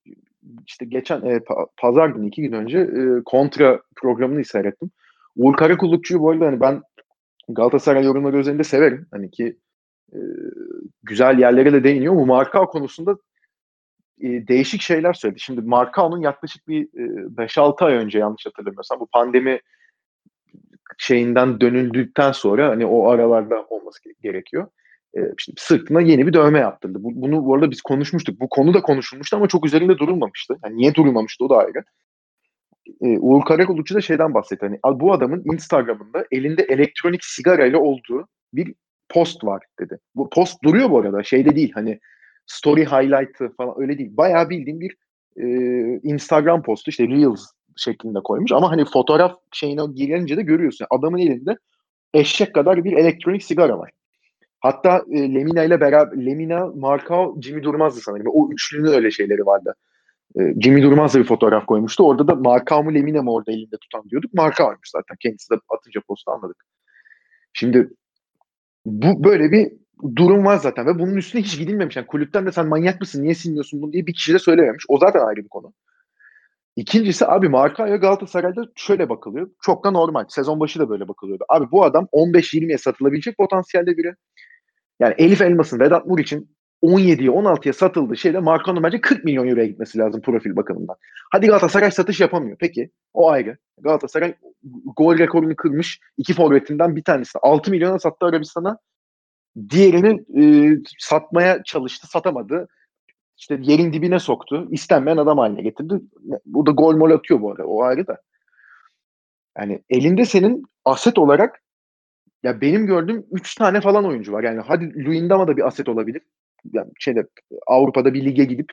İşte geçen e, pa- pazar günü iki gün önce e, kontra programını seyrettim. Uğur Karakullukçu'yu bu arada hani ben Galatasaray yorumları üzerinde severim. Hani ki e, güzel yerlere de değiniyor. Bu Markao konusunda e, değişik şeyler söyledi. Şimdi Markao'nun yaklaşık bir e, 5-6 ay önce yanlış hatırlamıyorsam bu pandemi şeyinden dönüldükten sonra hani o aralarda olması ge- gerekiyor. E, işte sırtına yeni bir dövme yaptırdı. Bu, bunu bu arada biz konuşmuştuk. Bu konu da konuşulmuştu ama çok üzerinde durulmamıştı. Yani niye durulmamıştı o da ayrı. E, Uğur Karakuluççu da şeyden bahsetti. Hani "Abi bu adamın Instagram'ında elinde elektronik sigarayla olduğu bir post var dedi. Bu post duruyor bu arada. Şeyde değil hani story highlight'ı falan öyle değil. Bayağı bildiğim bir e, Instagram postu işte Reels şeklinde koymuş ama hani fotoğraf şeyine girince de görüyorsun. Adamın elinde eşek kadar bir elektronik sigara var. Hatta e, Lemina ile beraber Lemina, Markao, Jimmy Durmaz'dı sanırım. O üçlünün öyle şeyleri vardı. E, Jimmy Durmaz da bir fotoğraf koymuştu. Orada da Markao mu Lemina mı orada elinde tutan diyorduk. Markao'ymuş zaten. Kendisi de atınca postu anladık. Şimdi bu böyle bir durum var zaten ve bunun üstüne hiç gidilmemiş. Yani kulüpten de sen manyak mısın niye silmiyorsun bunu diye bir kişi de söylememiş. O zaten ayrı bir konu. İkincisi abi Markao'ya Galatasaray'da şöyle bakılıyor. Çok da normal. Sezon başı da böyle bakılıyordu. Abi bu adam 15-20'ye satılabilecek potansiyelde biri. Yani Elif Elmas'ın, Vedat Muriç'in 17'ye 16'ya satıldığı şeyde Markao'nun bence 40 milyon euroya gitmesi lazım profil bakımından. Hadi Galatasaray satış yapamıyor. Peki o ayrı. Galatasaray gol rekorunu kırmış iki forvetinden bir tanesi. 6 milyona sattı Arabistan'a. Diğerini e, satmaya çalıştı, satamadı. İşte yerin dibine soktu. İstenmeyen adam haline getirdi. Bu da gol mol atıyor bu arada. O ayrı da. Yani elinde senin aset olarak ya benim gördüğüm 3 tane falan oyuncu var. Yani hadi Luyendama da bir aset olabilir. Yani şeyde Avrupa'da bir lige gidip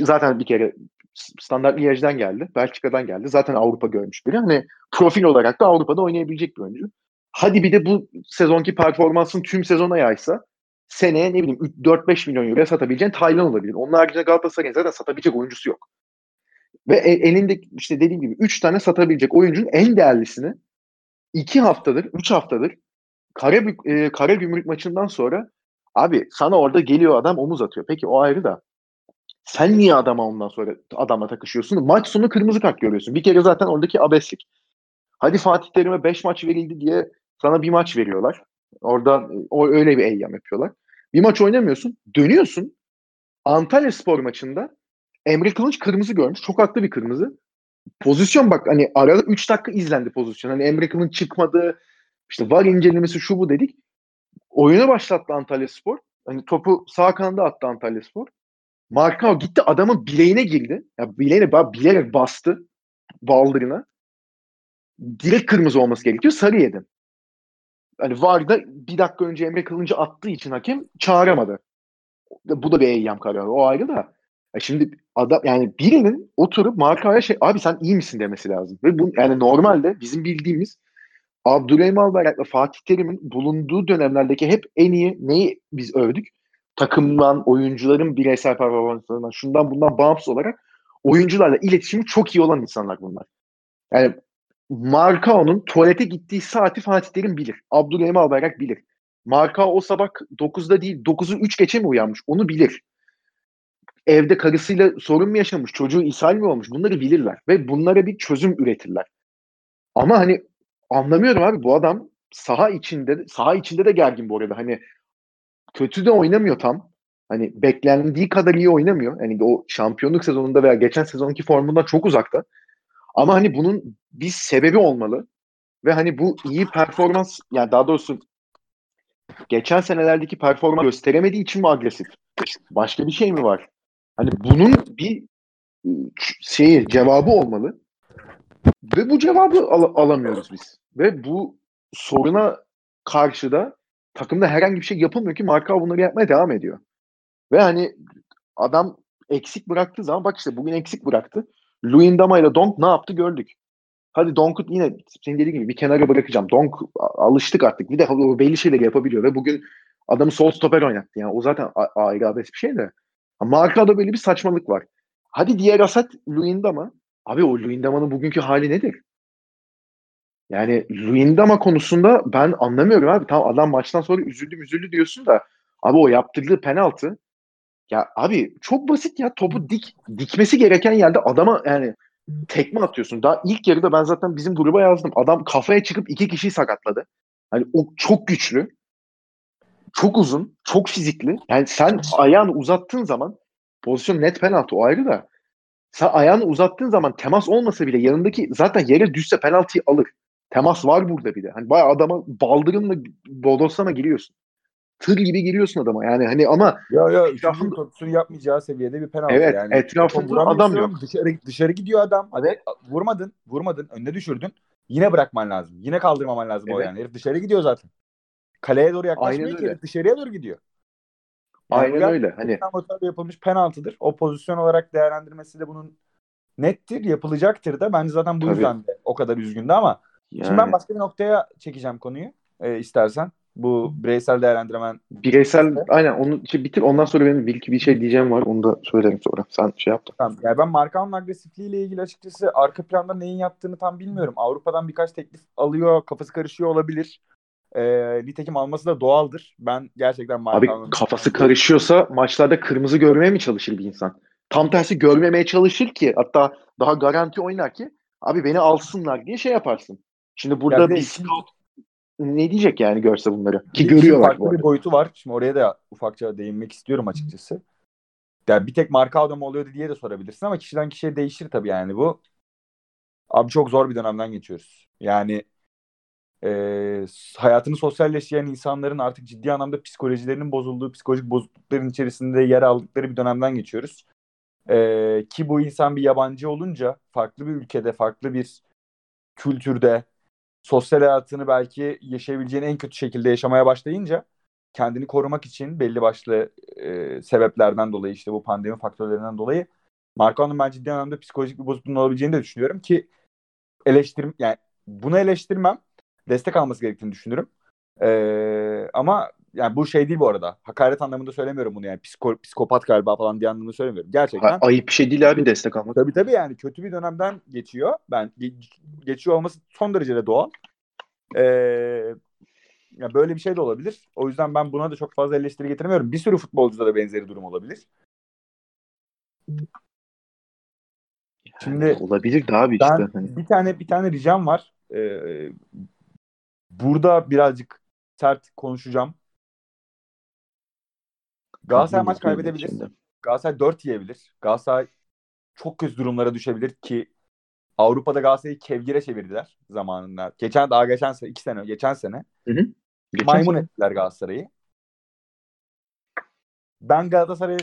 zaten bir kere standart Liège'den geldi. Belçika'dan geldi. Zaten Avrupa görmüş biri. Hani profil olarak da Avrupa'da oynayabilecek bir oyuncu. Hadi bir de bu sezonki performansın tüm sezona yaysa seneye ne bileyim 4-5 milyon euroya satabileceğin Taylan olabilir. Onun haricinde Galatasaray'ın zaten satabilecek oyuncusu yok. Ve e- elinde işte dediğim gibi 3 tane satabilecek oyuncunun en değerlisini 2 haftadır, 3 haftadır Kara, e, Kara Gümrük maçından sonra abi sana orada geliyor adam omuz atıyor. Peki o ayrı da sen niye adama ondan sonra adamla takışıyorsun? Maç sonu kırmızı kart görüyorsun. Bir kere zaten oradaki abeslik. Hadi Fatih Terim'e 5 maç verildi diye sana bir maç veriyorlar. Orada o öyle bir eyyam yapıyorlar. Bir maç oynamıyorsun. Dönüyorsun. Antalya Spor maçında Emre Kılıç kırmızı görmüş. Çok haklı bir kırmızı. Pozisyon bak hani arada 3 dakika izlendi pozisyon. Hani Emre Kılıç çıkmadı. İşte var incelemesi şu bu dedik. Oyunu başlattı Antalya Spor. Hani topu sağ kanada attı Antalya Spor. Markao gitti adamın bileğine girdi. Ya bileğine bilerek bastı baldırına. direkt kırmızı olması gerekiyor. Sarı yedin. Hani VAR'da bir dakika önce Emre Kılınç'ı attığı için hakem çağıramadı. Bu da bir eyyam kararı. O ayrı da. Ya şimdi adam yani birinin oturup markaya şey abi sen iyi misin demesi lazım. Ve bu yani normalde bizim bildiğimiz Abdülhamim Albayrak'la Fatih Terim'in bulunduğu dönemlerdeki hep en iyi neyi biz övdük? Takımdan, oyuncuların bireysel performanslarından, şundan bundan bağımsız olarak oyuncularla iletişimi çok iyi olan insanlar bunlar. Yani Markao'nun tuvalete gittiği saati Fatih Terim bilir. Abdülhamim Albayrak bilir. Markao o sabah 9'da değil 9'u 3 geçe mi uyanmış onu bilir. Evde karısıyla sorun mu yaşamış, çocuğu ishal mi olmuş bunları bilirler. Ve bunlara bir çözüm üretirler. Ama hani anlamıyorum abi bu adam saha içinde saha içinde de gergin bu arada. Hani kötü de oynamıyor tam. Hani beklendiği kadar iyi oynamıyor. Hani o şampiyonluk sezonunda veya geçen sezonki formundan çok uzakta. Ama hani bunun bir sebebi olmalı. Ve hani bu iyi performans yani daha doğrusu geçen senelerdeki performans gösteremediği için mi agresif? Başka bir şey mi var? Hani bunun bir şeyi cevabı olmalı. Ve bu cevabı al- alamıyoruz biz. Ve bu soruna karşı da takımda herhangi bir şey yapılmıyor ki Marka bunları yapmaya devam ediyor. Ve hani adam eksik bıraktığı zaman bak işte bugün eksik bıraktı. Luyendama ile Donk ne yaptı gördük. Hadi Donk'u yine senin dediğin gibi bir kenara bırakacağım. Donk alıştık artık. Bir de o belli şeyleri yapabiliyor ve bugün adamı sol stoper oynattı. Yani o zaten ayrı abes bir şey de. Marka'da böyle bir saçmalık var. Hadi diğer asat Luyendama. Abi o Luyendama'nın bugünkü hali nedir? Yani Luyendama konusunda ben anlamıyorum abi. Tamam adam maçtan sonra üzüldü üzüldü diyorsun da abi o yaptırdığı penaltı ya abi çok basit ya topu dik dikmesi gereken yerde adama yani tekme atıyorsun. Daha ilk yarıda ben zaten bizim gruba yazdım. Adam kafaya çıkıp iki kişiyi sakatladı. Hani o çok güçlü. Çok uzun, çok fizikli. Yani sen ayağını uzattığın zaman pozisyon net penaltı o ayrı da sen ayağını uzattığın zaman temas olmasa bile yanındaki zaten yere düşse penaltıyı alır. Temas var burada bir de. Hani bayağı adama baldırınla bodoslama giriyorsun. Tır gibi giriyorsun adama. Yani hani ama ya ya etrafında pozisyonu yapmayacağı seviyede bir penaltı evet, yani. etrafında adam yok. Dışarı, dışarı gidiyor adam. Hadi vurmadın, vurmadın, önüne düşürdün. Yine bırakman lazım. Yine kaldırmaman lazım evet. o yani. Herif dışarı gidiyor zaten. Kaleye doğru yaklaşmıyor ki dışarıya doğru gidiyor. Yani Aynen öyle. Hani yapılmış penaltıdır. O pozisyon olarak değerlendirmesi de bunun nettir, yapılacaktır da. Bence zaten bu Tabii. yüzden de o kadar üzgündü ama yani. şimdi ben başka bir noktaya çekeceğim konuyu e, istersen. Bu bireysel değerlendirmen. Bireysel işte. aynen onu şey bitir ondan sonra benim bir, bir şey diyeceğim var onu da söylerim sonra. Sen şey yaptın. Tamam. Yani ben Markan'ın agresifliğiyle ilgili açıkçası arka planda neyin yaptığını tam bilmiyorum. Avrupa'dan birkaç teklif alıyor, kafası karışıyor olabilir. E, nitekim alması da doğaldır. Ben gerçekten Markan'ın... Abi kafası karışıyorsa maçlarda kırmızı görmeye mi çalışır bir insan? Tam tersi görmemeye çalışır ki hatta daha garanti oynar ki abi beni alsınlar diye şey yaparsın. Şimdi burada yani bir scout ne diyecek yani görse bunları? Ki görüyorlar. Farklı bir boyutu var. Şimdi oraya da ufakça değinmek istiyorum açıkçası. Yani bir tek marka adam oluyordu diye de sorabilirsin ama kişiden kişiye değişir tabii yani bu. Abi çok zor bir dönemden geçiyoruz. Yani e, hayatını sosyalleşen insanların artık ciddi anlamda psikolojilerinin bozulduğu, psikolojik bozuklukların içerisinde yer aldıkları bir dönemden geçiyoruz. E, ki bu insan bir yabancı olunca farklı bir ülkede, farklı bir kültürde sosyal hayatını belki yaşayabileceğin en kötü şekilde yaşamaya başlayınca kendini korumak için belli başlı e, sebeplerden dolayı işte bu pandemi faktörlerinden dolayı Marco'nun ben ciddi anlamda psikolojik bir bozukluğun olabileceğini de düşünüyorum ki eleştirim yani bunu eleştirmem destek alması gerektiğini düşünürüm. Ee, ama yani bu şey değil bu arada. Hakaret anlamında söylemiyorum bunu yani. Psiko, psikopat galiba falan diye anlamında söylemiyorum. Gerçekten. Ha, ayıp bir şey değil abi destek almak. Tabii tabii yani kötü bir dönemden geçiyor. Ben geçiyor olması son derece de doğal. Ee, ya böyle bir şey de olabilir. O yüzden ben buna da çok fazla eleştiri getirmiyorum. Bir sürü futbolcuda da benzeri durum olabilir. Şimdi olabilir de abi işte. Ben bir tane bir tane ricam var. Ee, burada birazcık sert konuşacağım. Galatasaray maç kaybedebilir. Şimdi. Galatasaray 4 yiyebilir. Galatasaray çok kötü durumlara düşebilir ki Avrupa'da Galatasaray'ı kevgire çevirdiler zamanında. Geçen daha geçen sene, iki sene, geçen sene. Hı hı. Geçen maymun sene. ettiler Galatasaray'ı. Ben Galatasaray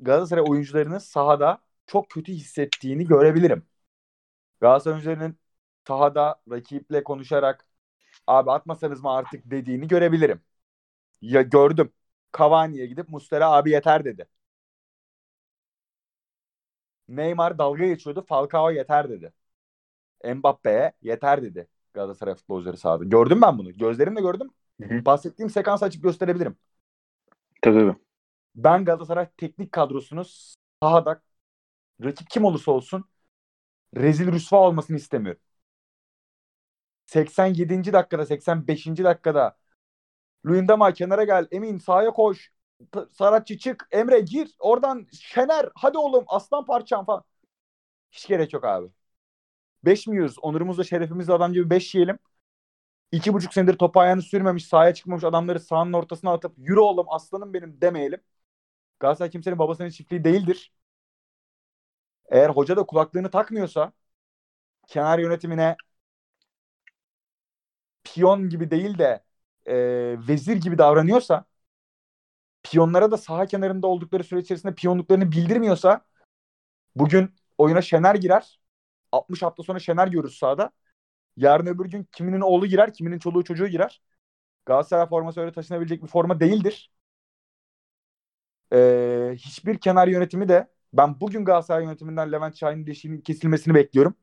Galatasaray oyuncularının sahada çok kötü hissettiğini görebilirim. Galatasaray oyuncularının sahada rakiple konuşarak abi atmasanız mı artık dediğini görebilirim. Ya gördüm. Cavani'ye gidip Mustera abi yeter dedi. Neymar dalga geçiyordu. Falcao yeter dedi. Mbappe'ye yeter dedi. Galatasaray futbolcuları sahada. Gördüm ben bunu. Gözlerimle gördüm. Hı hı. Bahsettiğim sekans açıp gösterebilirim. Tabii tabii. Ben Galatasaray teknik kadrosunu sahada rakip kim olursa olsun rezil rüsva olmasını istemiyorum. 87. dakikada 85. dakikada Luyendama kenara gel Emin sahaya koş Saratçı çık Emre gir oradan Şener hadi oğlum aslan parçam falan. Hiç gerek yok abi. 5 mi yiyoruz? Onurumuzla şerefimizle adam gibi 5 yiyelim. İki buçuk senedir topu ayağını sürmemiş, sahaya çıkmamış adamları sahanın ortasına atıp yürü oğlum aslanım benim demeyelim. Galatasaray kimsenin babasının çiftliği değildir. Eğer hoca da kulaklığını takmıyorsa kenar yönetimine piyon gibi değil de e, vezir gibi davranıyorsa piyonlara da saha kenarında oldukları süre içerisinde piyonluklarını bildirmiyorsa bugün oyuna Şener girer. 60 hafta sonra Şener görürüz sahada. Yarın öbür gün kiminin oğlu girer, kiminin çoluğu çocuğu girer. Galatasaray forması öyle taşınabilecek bir forma değildir. Ee, hiçbir kenar yönetimi de ben bugün Galatasaray yönetiminden Levent Şahin'in deşiğinin kesilmesini bekliyorum.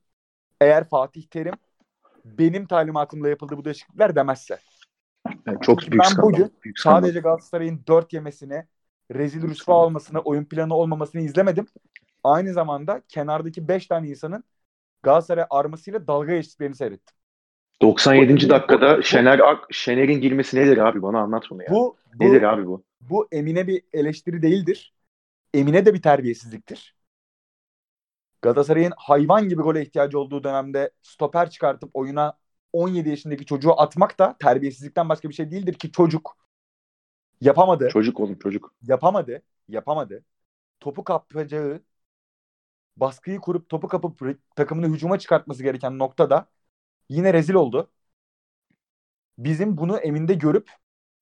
Eğer Fatih Terim benim talimatımla yapıldı bu değişiklikler demezse. Yani çok büyük ben skandal. bugün büyük skandal. Sadece Galatasaray'ın 4 yemesini, rezil rüsva olmasını, oyun planı olmamasını izlemedim. Aynı zamanda kenardaki 5 tane insanın Galatasaray armasıyla dalga geçtiklerini seyrettim. 97. Bu- dakikada Şener Ak Şener'in girmesi nedir abi? Bana anlat bunu ya. Bu, bu, nedir abi bu? bu Emine bir eleştiri değildir. Emine de bir terbiyesizliktir. Galatasaray'ın hayvan gibi gole ihtiyacı olduğu dönemde stoper çıkartıp oyuna 17 yaşındaki çocuğu atmak da terbiyesizlikten başka bir şey değildir ki çocuk yapamadı. Çocuk oğlum çocuk. yapamadı. Yapamadı. Topu kapacağı baskıyı kurup topu kapıp takımını hücuma çıkartması gereken noktada yine rezil oldu. Bizim bunu Emin'de görüp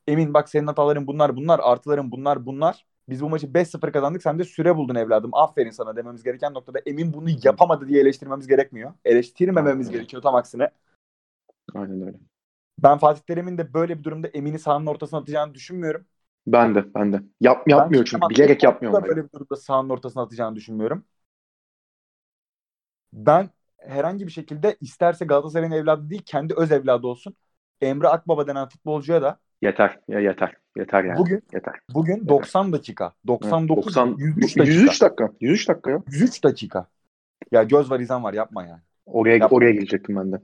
Emin bak senin hataların bunlar bunlar artıların bunlar bunlar. Biz bu maçı 5-0 kazandık sen de süre buldun evladım. Aferin sana dememiz gereken noktada Emin bunu yapamadı diye eleştirmemiz gerekmiyor. Eleştirmememiz gerekiyor tam aksine. Aynen öyle. Ben Fatih Terim'in de böyle bir durumda Emin'i sahanın ortasına atacağını düşünmüyorum. Ben de ben de. Yap, yapmıyor Ben çünkü. Bilerek yapmıyor onları. Böyle bir durumda sahanın ortasına atacağını düşünmüyorum. Ben herhangi bir şekilde isterse Galatasaray'ın evladı değil kendi öz evladı olsun. Emre Akbaba denen futbolcuya da Yeter. Ya yeter. Yeter yani. bugün yeter. bugün 90 dakika, 99, 90 103 dakika, 103 dakika. 103 dakika ya. 103 dakika. Ya göz var izan var yapma yani. Oraya Yapma. oraya gelecektim ben de.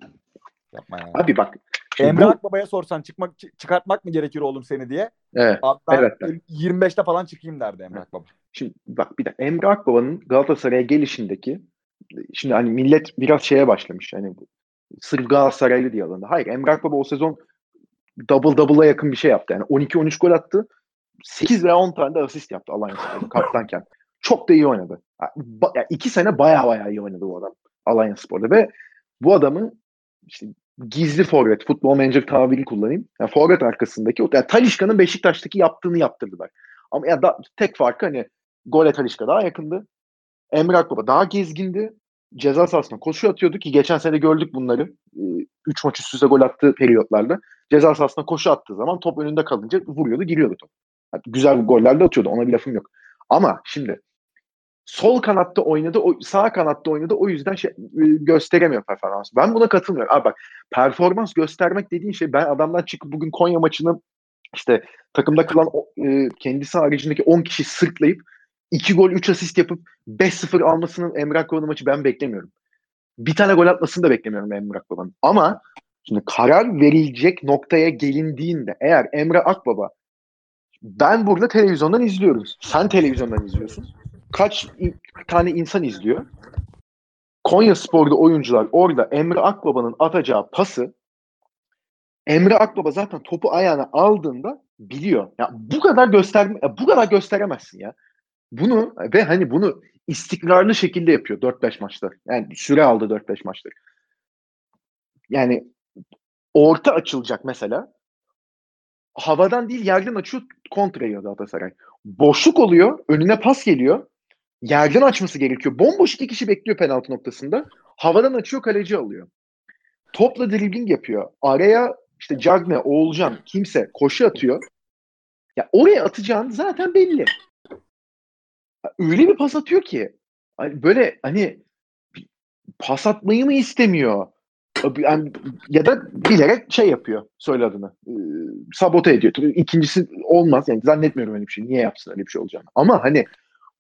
Yapma yani. Abi bak. Emre bu- Akbaba'ya sorsan çıkmak çı- çıkartmak mı gerekir oğlum seni diye. evet. Evet, evet. 25'te falan çıkayım derdi Emre Akbaba. Şimdi bak bir de Emre Akbaba'nın Galatasaray'a gelişindeki şimdi hani millet biraz şeye başlamış. Hani bu- sırf Galatasaraylı diye alındı. Hayır Emre Akbaba o sezon double double'a yakın bir şey yaptı. Yani 12-13 gol attı. 8 veya 10 tane de asist yaptı Alanya Spor'da kaptanken. Çok da iyi oynadı. Ya, ba- ya iki sene baya baya iyi oynadı bu adam Alanya Spor'da ve bu adamı işte gizli forvet, futbol manager tabiri kullanayım. Yani forvet arkasındaki, o- yani Talişka'nın Beşiktaş'taki yaptığını yaptırdılar. Ama ya da tek farkı hani gole Talişka daha yakındı. Emre Akbaba daha gezgindi. Ceza sahasına koşu atıyordu ki geçen sene gördük bunları. 3 maç üst üste gol attığı periyotlarda. Ceza sahasına koşu attığı zaman top önünde kalınca vuruyordu, giriyordu top. Yani güzel goller de atıyordu. Ona bir lafım yok. Ama şimdi sol kanatta oynadı, o, sağ kanatta oynadı. O yüzden şey, e, gösteremiyor performans. Ben buna katılmıyorum. Abi bak performans göstermek dediğin şey ben adamdan çıkıp bugün Konya maçını işte takımda kalan e, kendisi haricindeki 10 kişi sırtlayıp 2 gol 3 asist yapıp 5-0 almasının Emre Akbaba'nın maçı ben beklemiyorum. Bir tane gol atmasını da beklemiyorum Emre Akbaba'nın. Ama şimdi karar verilecek noktaya gelindiğinde eğer Emre Akbaba ben burada televizyondan izliyoruz. Sen televizyondan izliyorsun. Kaç tane insan izliyor? Konya Spor'da oyuncular orada Emre Akbaba'nın atacağı pası Emre Akbaba zaten topu ayağına aldığında biliyor. Ya bu kadar göster bu kadar gösteremezsin ya. Bunu ve hani bunu istikrarlı şekilde yapıyor 4-5 maçta. Yani süre aldı 4-5 maçta. Yani orta açılacak mesela. Havadan değil yerden açıyor kontra yiyor Galatasaray. Boşluk oluyor. Önüne pas geliyor. Yerden açması gerekiyor. Bomboş iki kişi bekliyor penaltı noktasında. Havadan açıyor kaleci alıyor. topla dribbling yapıyor. Araya işte Cagne, Oğulcan kimse koşu atıyor. Ya oraya atacağın zaten belli. Öyle bir pas atıyor ki hani böyle hani pas atmayı mı istemiyor? Yani, ya da bilerek şey yapıyor. Söyle adını. E, sabote ediyor. İkincisi olmaz. Yani zannetmiyorum öyle bir şey. Niye yapsın öyle bir şey olacağını. Ama hani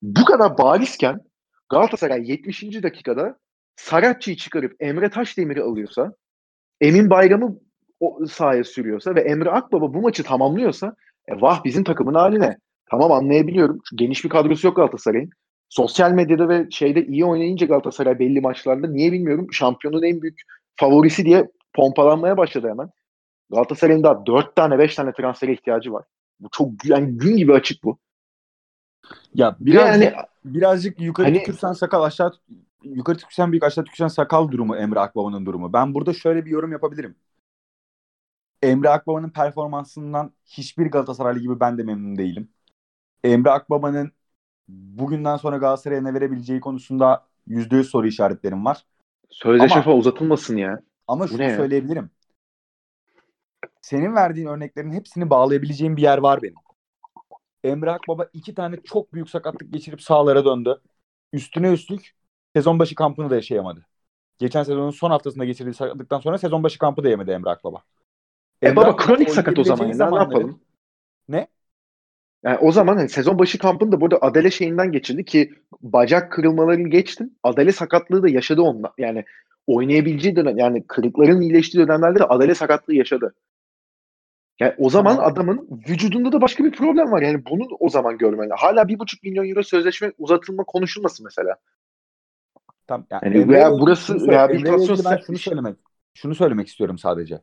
bu kadar barizken Galatasaray 70. dakikada Saratçı'yı çıkarıp Emre Taşdemir'i alıyorsa Emin Bayram'ı o sahaya sürüyorsa ve Emre Akbaba bu maçı tamamlıyorsa e, vah bizim takımın haline. Tamam anlayabiliyorum. Geniş bir kadrosu yok Galatasaray'ın. Sosyal medyada ve şeyde iyi oynayınca Galatasaray belli maçlarda niye bilmiyorum şampiyonun en büyük favorisi diye pompalanmaya başladı hemen. Galatasaray'ın daha 4 tane 5 tane transfere ihtiyacı var. Bu çok yani gün gibi açık bu. Ya birazcık, yani, birazcık yukarı hani, tükürsen sakal aşağı yukarı tükürsen büyük aşağı tükürsen sakal durumu Emre Akbaba'nın durumu. Ben burada şöyle bir yorum yapabilirim. Emre Akbaba'nın performansından hiçbir Galatasaraylı gibi ben de memnun değilim. Emre Akbaba'nın bugünden sonra Galatasaray'a ne verebileceği konusunda %100 soru işaretlerim var. Sözleşme falan uzatılmasın ya. Ama şunu ne söyleyebilirim. Senin verdiğin örneklerin hepsini bağlayabileceğim bir yer var benim. Emre Akbaba iki tane çok büyük sakatlık geçirip sağlara döndü. Üstüne üstlük sezon başı kampını da yaşayamadı. Geçen sezonun son haftasında geçirdiği sakatlıktan sonra sezon başı kampı da yemedi Emre Akbaba. E baba kronik sakat o zaman. Ya, ne yapalım? Ne? Yani o zaman hani sezon başı kampını da burada Adele şeyinden geçirdi ki bacak kırılmalarını geçtim. Adele sakatlığı da yaşadı onunla. Yani oynayabileceği dönem yani kırıkların iyileştiği dönemlerde de Adele sakatlığı yaşadı. Yani o zaman tamam. adamın vücudunda da başka bir problem var. Yani bunu o zaman görmeli. Hala bir buçuk milyon euro sözleşme uzatılma konuşulması mesela. Tamam. Yani, yani veya burası rehabilitasyon ben şunu söylemek şunu söylemek istiyorum sadece.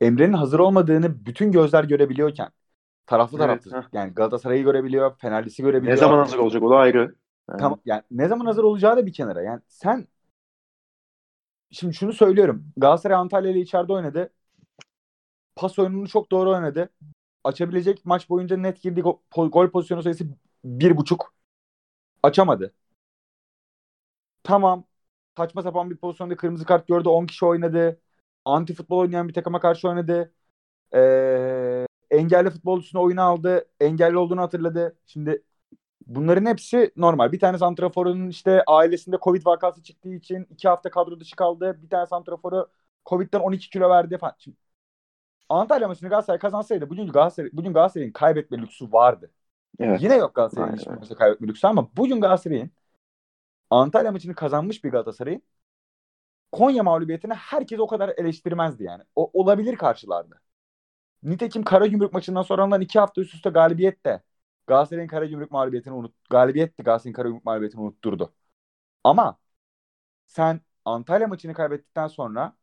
Emre'nin hazır olmadığını bütün gözler görebiliyorken taraflı evet, taraflı heh. yani Galatasaray'ı görebiliyor, Fenerlisi görebiliyor. Ne zaman hazır olacak o da ayrı. Yani. Tamam yani ne zaman hazır olacağı da bir kenara. Yani sen şimdi şunu söylüyorum. Galatasaray Antalya ile içeride oynadı. Pas oyununu çok doğru oynadı. Açabilecek maç boyunca net girdiği gol, gol pozisyonu sayısı bir buçuk. Açamadı. Tamam. Saçma sapan bir pozisyonda kırmızı kart gördü. 10 kişi oynadı. Anti futbol oynayan bir takıma karşı oynadı. Ee, engelli futbolcusunu oyuna aldı. Engelli olduğunu hatırladı. Şimdi bunların hepsi normal. Bir tane santraforun işte ailesinde Covid vakası çıktığı için iki hafta kadro dışı kaldı. Bir tane santraforu Covid'den 12 kilo verdi falan. Şimdi, Antalya maçını Galatasaray kazansaydı bugün Galatasaray bugün Galatasaray'ın kaybetme lüksü vardı. Evet. Yine yok Galatasaray'ın hiçbir maçta kaybetme lüksü ama bugün Galatasaray'ın Antalya maçını kazanmış bir Galatasaray'ın Konya mağlubiyetine herkes o kadar eleştirmezdi yani. O olabilir karşılardı. Nitekim Karagümrük maçından sonra alınan iki hafta üst üste galibiyet de Galatasaray'ın Karagümrük mağlubiyetini unut galibiyetti Galatasaray'ın Karagümrük mağlubiyetini unutturdu. Ama sen Antalya maçını kaybettikten sonra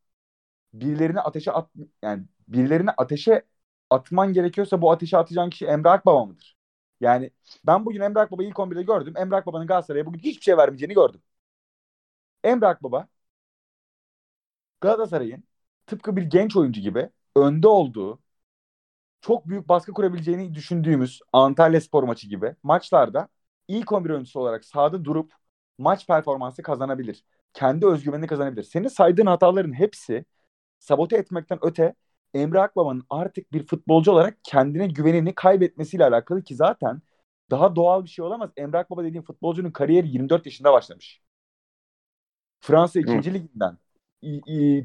birilerini ateşe at yani birilerini ateşe atman gerekiyorsa bu ateşe atacağın kişi Emre Akbaba mıdır? Yani ben bugün Emre Akbaba'yı ilk 11'de gördüm. Emre Akbaba'nın Galatasaray'a bugün hiçbir şey vermeyeceğini gördüm. Emre Akbaba Galatasaray'ın tıpkı bir genç oyuncu gibi önde olduğu çok büyük baskı kurabileceğini düşündüğümüz Antalya Spor maçı gibi maçlarda ilk 11 oyuncusu olarak sahada durup maç performansı kazanabilir. Kendi özgüvenini kazanabilir. Senin saydığın hataların hepsi sabote etmekten öte Emre Akbaba'nın artık bir futbolcu olarak kendine güvenini kaybetmesiyle alakalı ki zaten daha doğal bir şey olamaz. Emre Akbaba dediğim futbolcunun kariyeri 24 yaşında başlamış. Fransa 2. liginden,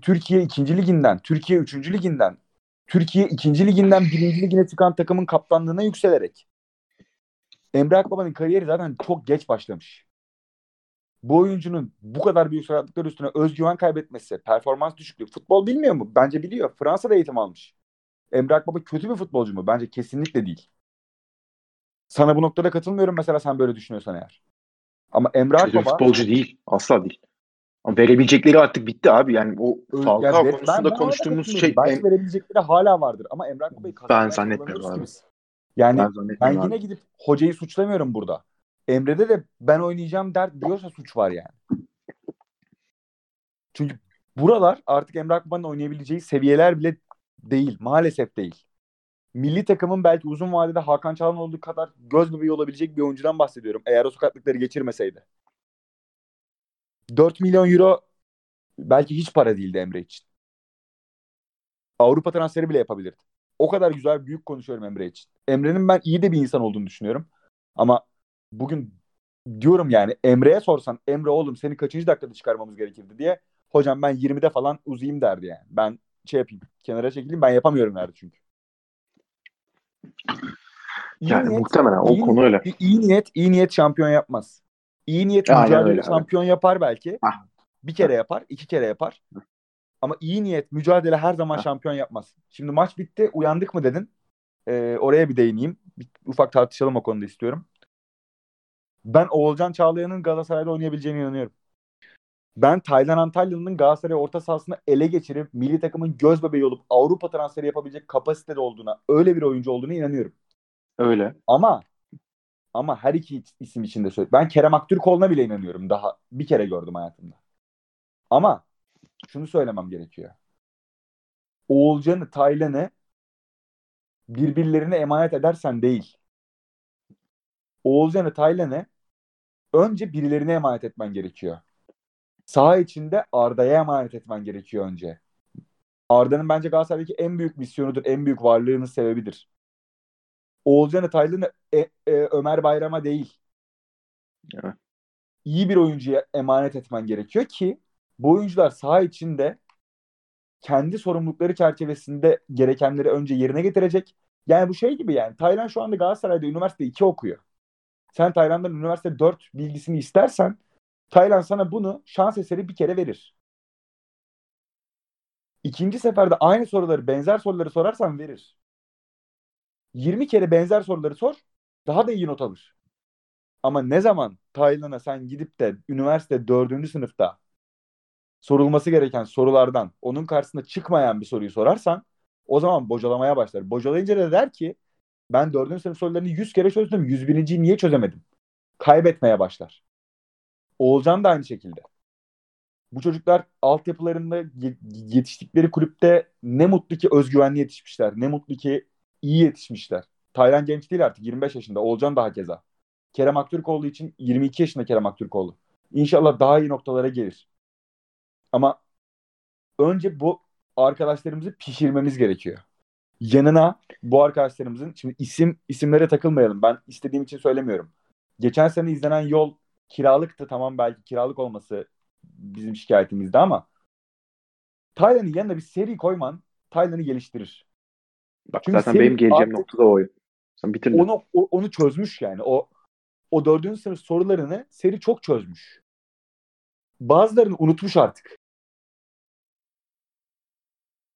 Türkiye 2. liginden, Türkiye 3. liginden, Türkiye 2. liginden 1. ligine çıkan takımın kaptanlığına yükselerek. Emre Akbaba'nın kariyeri zaten çok geç başlamış. Bu oyuncunun bu kadar büyük sakatlıklar üstüne özgüven kaybetmesi, performans düşüklüğü. Futbol bilmiyor mu? Bence biliyor. Fransa'da eğitim almış. Emre Akbaba kötü bir futbolcu mu? Bence kesinlikle değil. Sana bu noktada katılmıyorum mesela sen böyle düşünüyorsan eğer. Ama Emre Kötü Akbaba... futbolcu değil. Asla değil. Ama verebilecekleri artık bitti abi. Yani o Falcao yani, konusunda konuştuğumuz şey... Belki em... verebilecekleri hala vardır. Ama Emre Akbaba'yı Ben zannetmiyorum abi. Yani ben, ben yine abi. gidip hocayı suçlamıyorum burada. Emre'de de ben oynayacağım der diyorsa suç var yani. Çünkü buralar artık Emre Akbaba'nın oynayabileceği seviyeler bile değil. Maalesef değil. Milli takımın belki uzun vadede Hakan Çalhan olduğu kadar göz bebeği olabilecek bir oyuncudan bahsediyorum. Eğer o sakatlıkları geçirmeseydi. 4 milyon euro belki hiç para değildi Emre için. Avrupa transferi bile yapabilirdi. O kadar güzel büyük konuşuyorum Emre için. Emre'nin ben iyi de bir insan olduğunu düşünüyorum. Ama bugün diyorum yani Emre'ye sorsan Emre oğlum seni kaçıncı dakikada çıkarmamız gerekirdi diye hocam ben 20'de falan uzayayım derdi yani. Ben şey yapayım kenara çekileyim ben yapamıyorum derdi çünkü. İyi yani niyet, muhtemelen o iyi, konu öyle. İyi niyet, iyi niyet şampiyon yapmaz. İyi niyet mücadele öyle, şampiyon evet. yapar belki. Ah. Bir kere yapar, iki kere yapar. Ama iyi niyet, mücadele her zaman ah. şampiyon yapmaz. Şimdi maç bitti, uyandık mı dedin. Ee, oraya bir değineyim. Bir, ufak tartışalım o konuda istiyorum. Ben Oğulcan Çağlayan'ın Galatasaray'da oynayabileceğine inanıyorum. Ben Taylan Antalyalı'nın Galatasaray orta sahasını ele geçirip milli takımın göz bebeği olup Avrupa transferi yapabilecek kapasitede olduğuna, öyle bir oyuncu olduğuna inanıyorum. Öyle. Ama ama her iki isim için de söylüyorum. Ben Kerem Aktürkoğlu'na bile inanıyorum. Daha bir kere gördüm hayatımda. Ama şunu söylemem gerekiyor. Oğulcan'ı, Taylan'ı birbirlerine emanet edersen değil. Oğulcan'ı, Taylan'ı önce birilerine emanet etmen gerekiyor. Saha içinde Arda'ya emanet etmen gerekiyor önce. Arda'nın bence Galatasaray'daki en büyük misyonudur, en büyük varlığının sebebidir. Oğulcan Taylan'ı e, e, Ömer Bayram'a değil. Evet. İyi bir oyuncuya emanet etmen gerekiyor ki bu oyuncular saha içinde kendi sorumlulukları çerçevesinde gerekenleri önce yerine getirecek. Yani bu şey gibi yani Taylan şu anda Galatasaray'da üniversite 2 okuyor. Sen Taylan'dan üniversite 4 bilgisini istersen Taylan sana bunu şans eseri bir kere verir. İkinci seferde aynı soruları, benzer soruları sorarsan verir. 20 kere benzer soruları sor, daha da iyi not alır. Ama ne zaman Taylan'a sen gidip de üniversite 4. sınıfta sorulması gereken sorulardan onun karşısında çıkmayan bir soruyu sorarsan o zaman bocalamaya başlar. Bocalayınca da der ki ben 4. sınıf sorularını 100 kere çözdüm. 101.yi niye çözemedim? Kaybetmeye başlar. Oğulcan da aynı şekilde. Bu çocuklar altyapılarında yetiştikleri kulüpte ne mutlu ki özgüvenli yetişmişler. Ne mutlu ki iyi yetişmişler. Taylan genç değil artık 25 yaşında. Olcan daha keza. Kerem Aktürkoğlu için 22 yaşında Kerem Aktürkoğlu. İnşallah daha iyi noktalara gelir. Ama önce bu arkadaşlarımızı pişirmemiz gerekiyor. Yanına bu arkadaşlarımızın şimdi isim isimlere takılmayalım. Ben istediğim için söylemiyorum. Geçen sene izlenen yol kiralıktı tamam belki kiralık olması bizim şikayetimizde ama Taylan'ın yanına bir seri koyman Taylan'ı geliştirir. Bak Çünkü zaten benim geleceğim nokta da o. Sen bitirdin. Onu, o, onu çözmüş yani. O o dördüncü sınıf sorularını seri çok çözmüş. Bazılarını unutmuş artık.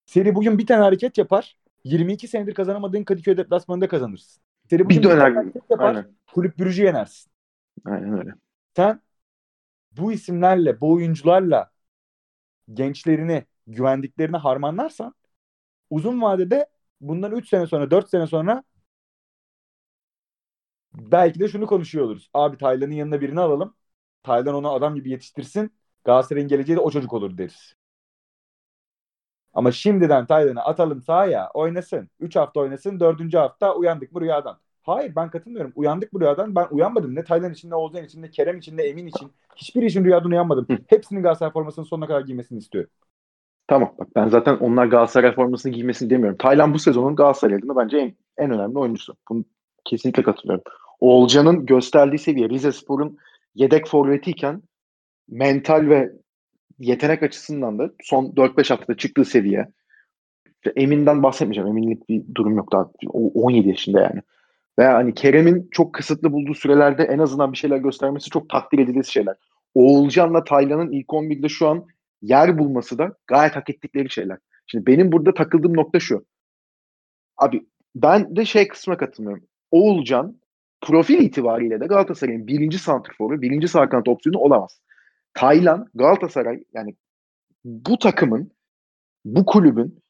Seri bugün bir tane hareket yapar. 22 senedir kazanamadığın Kadıköy deplasmanında kazanırsın. Bugün bir, hareket yapar. Aynen. Kulüp bürücü yenersin. Aynen öyle. Sen bu isimlerle, bu oyuncularla gençlerini, güvendiklerini harmanlarsan uzun vadede bundan 3 sene sonra 4 sene sonra belki de şunu konuşuyor oluruz. Abi Taylan'ın yanına birini alalım. Taylan onu adam gibi yetiştirsin. Galatasaray'ın geleceği de o çocuk olur deriz. Ama şimdiden Taylan'ı atalım sahaya oynasın. 3 hafta oynasın. 4. hafta uyandık bu rüyadan. Hayır ben katılmıyorum. Uyandık bu rüyadan. Ben uyanmadım. Ne Taylan için ne Oğuzhan için ne Kerem için ne Emin için. Hiçbir için rüyadan uyanmadım. Hepsinin Galatasaray formasını sonuna kadar giymesini istiyorum. Tamam bak ben zaten onlar Galatasaray formasını giymesini demiyorum. Taylan bu sezonun Galatasaray adına bence en, en önemli oyuncusu. Bunu kesinlikle katılıyorum. Oğulcan'ın gösterdiği seviye Rize Spor'un yedek forvetiyken mental ve yetenek açısından da son 4-5 haftada çıktığı seviye. Emin'den bahsetmeyeceğim. Eminlik bir durum yok daha. O 17 yaşında yani. Ve hani Kerem'in çok kısıtlı bulduğu sürelerde en azından bir şeyler göstermesi çok takdir edilir şeyler. Oğulcan'la Taylan'ın ilk 11'de şu an yer bulması da gayet hak ettikleri şeyler. Şimdi benim burada takıldığım nokta şu. Abi ben de şey kısmına katılmıyorum. Oğulcan profil itibariyle de Galatasaray'ın birinci santrforu, birinci sağ kanat opsiyonu olamaz. Taylan, Galatasaray yani bu takımın, bu kulübün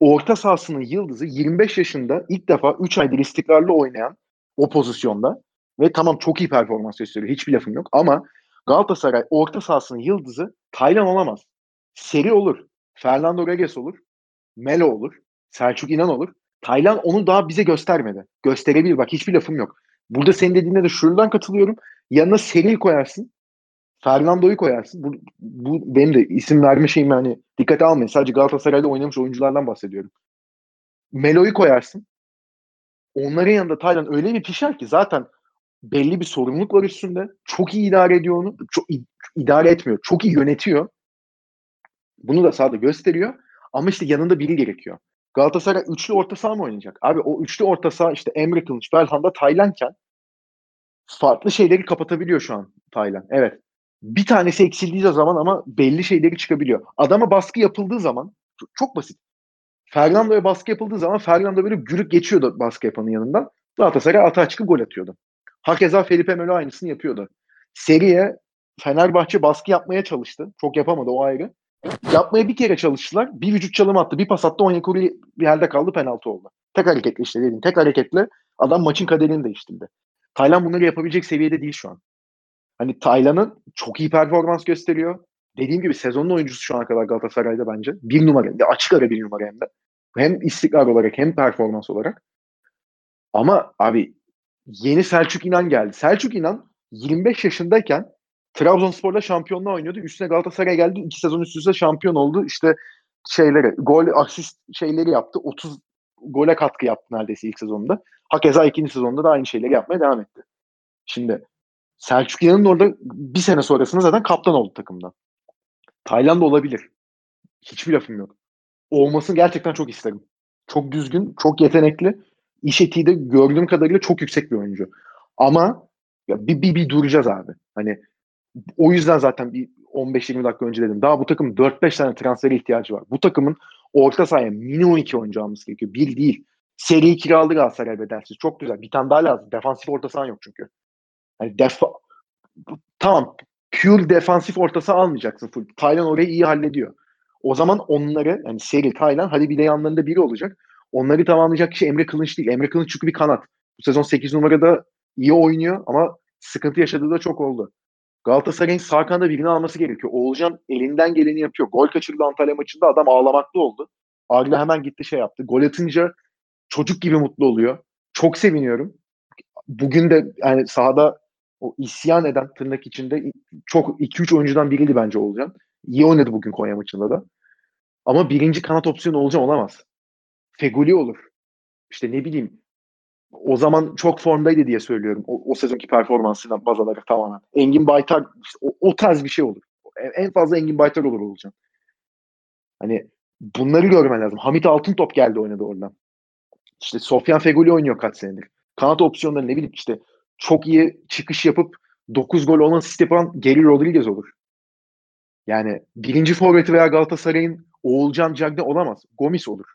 orta sahasının yıldızı 25 yaşında ilk defa 3 aydır istikrarlı oynayan o pozisyonda ve tamam çok iyi performans gösteriyor. Hiçbir lafım yok ama Galatasaray orta sahasının yıldızı Taylan olamaz. Seri olur. Fernando Reges olur. Melo olur. Selçuk İnan olur. Taylan onu daha bize göstermedi. Gösterebilir. Bak hiçbir lafım yok. Burada senin dediğine de şuradan katılıyorum. Yanına seri koyarsın. Fernando'yu koyarsın. Bu, bu benim de isim verme şeyim yani dikkate almayın. Sadece Galatasaray'da oynamış oyunculardan bahsediyorum. Melo'yu koyarsın. Onların yanında Taylan öyle bir pişer ki zaten belli bir sorumluluk var üstünde. Çok iyi idare ediyor onu. Çok idare etmiyor. Çok iyi yönetiyor. Bunu da sahada gösteriyor. Ama işte yanında biri gerekiyor. Galatasaray üçlü orta saha mı oynayacak? Abi o üçlü orta saha işte Emre Kılıç, Belhanda, Taylanken farklı şeyleri kapatabiliyor şu an Taylan. Evet. Bir tanesi eksildiği zaman ama belli şeyleri çıkabiliyor. Adama baskı yapıldığı zaman çok basit. Fernando'ya baskı yapıldığı zaman Fernando böyle gürük geçiyordu baskı yapanın yanından. Galatasaray atağa çıkıp gol atıyordu. Hakeza Felipe Melo aynısını yapıyordu. Seriye Fenerbahçe baskı yapmaya çalıştı. Çok yapamadı o ayrı. Yapmaya bir kere çalıştılar. Bir vücut çalımı attı. Bir pas attı. Onyekuru bir yerde kaldı. Penaltı oldu. Tek hareketle işte dediğim. Tek hareketle adam maçın kaderini değiştirdi. Taylan bunları yapabilecek seviyede değil şu an. Hani Taylan'ın çok iyi performans gösteriyor. Dediğim gibi sezonun oyuncusu şu ana kadar Galatasaray'da bence. Bir numara. Açık ara bir numara hem de. Hem istikrar olarak hem performans olarak. Ama abi yeni Selçuk İnan geldi. Selçuk İnan 25 yaşındayken Trabzonspor'da şampiyonluğa oynuyordu. Üstüne Galatasaray'a geldi. iki sezon üst üste şampiyon oldu. İşte şeyleri, gol, asist şeyleri yaptı. 30 gole katkı yaptı neredeyse ilk sezonunda. Hakeza ikinci sezonda da aynı şeyleri yapmaya devam etti. Şimdi Selçuk İnan'ın orada bir sene sonrasında zaten kaptan oldu takımda. Tayland olabilir. Hiçbir lafım yok. Olmasını gerçekten çok isterim. Çok düzgün, çok yetenekli. İş etiği de gördüğüm kadarıyla çok yüksek bir oyuncu. Ama ya bir, bir, bir duracağız abi. Hani o yüzden zaten bir 15-20 dakika önce dedim. Daha bu takım 4-5 tane transfere ihtiyacı var. Bu takımın orta sahaya minimum 2 oyuncu alması gerekiyor. Bir değil. Seri kiraladı Galatasaray bedelsiz. Çok güzel. Bir tane daha lazım. Defansif orta sahan yok çünkü. Hani defa tamam pure defansif ortası almayacaksın full. Taylan orayı iyi hallediyor. O zaman onları yani seri Taylan hadi bir de yanlarında biri olacak. Onları tamamlayacak kişi Emre Kılınç değil. Emre Kılınç çünkü bir kanat. Bu sezon 8 numarada iyi oynuyor ama sıkıntı yaşadığı da çok oldu. Galatasaray'ın sağ kanada birini alması gerekiyor. Oğulcan elinden geleni yapıyor. Gol kaçırdı Antalya maçında adam ağlamaklı oldu. Arda hemen gitti şey yaptı. Gol atınca çocuk gibi mutlu oluyor. Çok seviniyorum. Bugün de yani sahada o isyan eden tırnak içinde çok 2-3 oyuncudan biriydi bence Oğulcan. İyi oynadı bugün Konya maçında da. Ama birinci kanat opsiyonu Oğulcan olamaz. Feguli olur. İşte ne bileyim o zaman çok formdaydı diye söylüyorum. O, o sezonki performansından baz alarak tamamen. Engin Baytar işte o, o tarz bir şey olur. En fazla Engin Baytar olur olacak. Hani bunları görmen lazım. Hamit Altıntop geldi oynadı oradan. İşte Sofyan Feguli oynuyor kaç senedir. Kanat opsiyonları ne bileyim işte çok iyi çıkış yapıp 9 gol olan asist yapan Geri Rodriguez olur. Yani birinci forveti veya Galatasaray'ın Oğulcan Cagne olamaz. Gomis olur.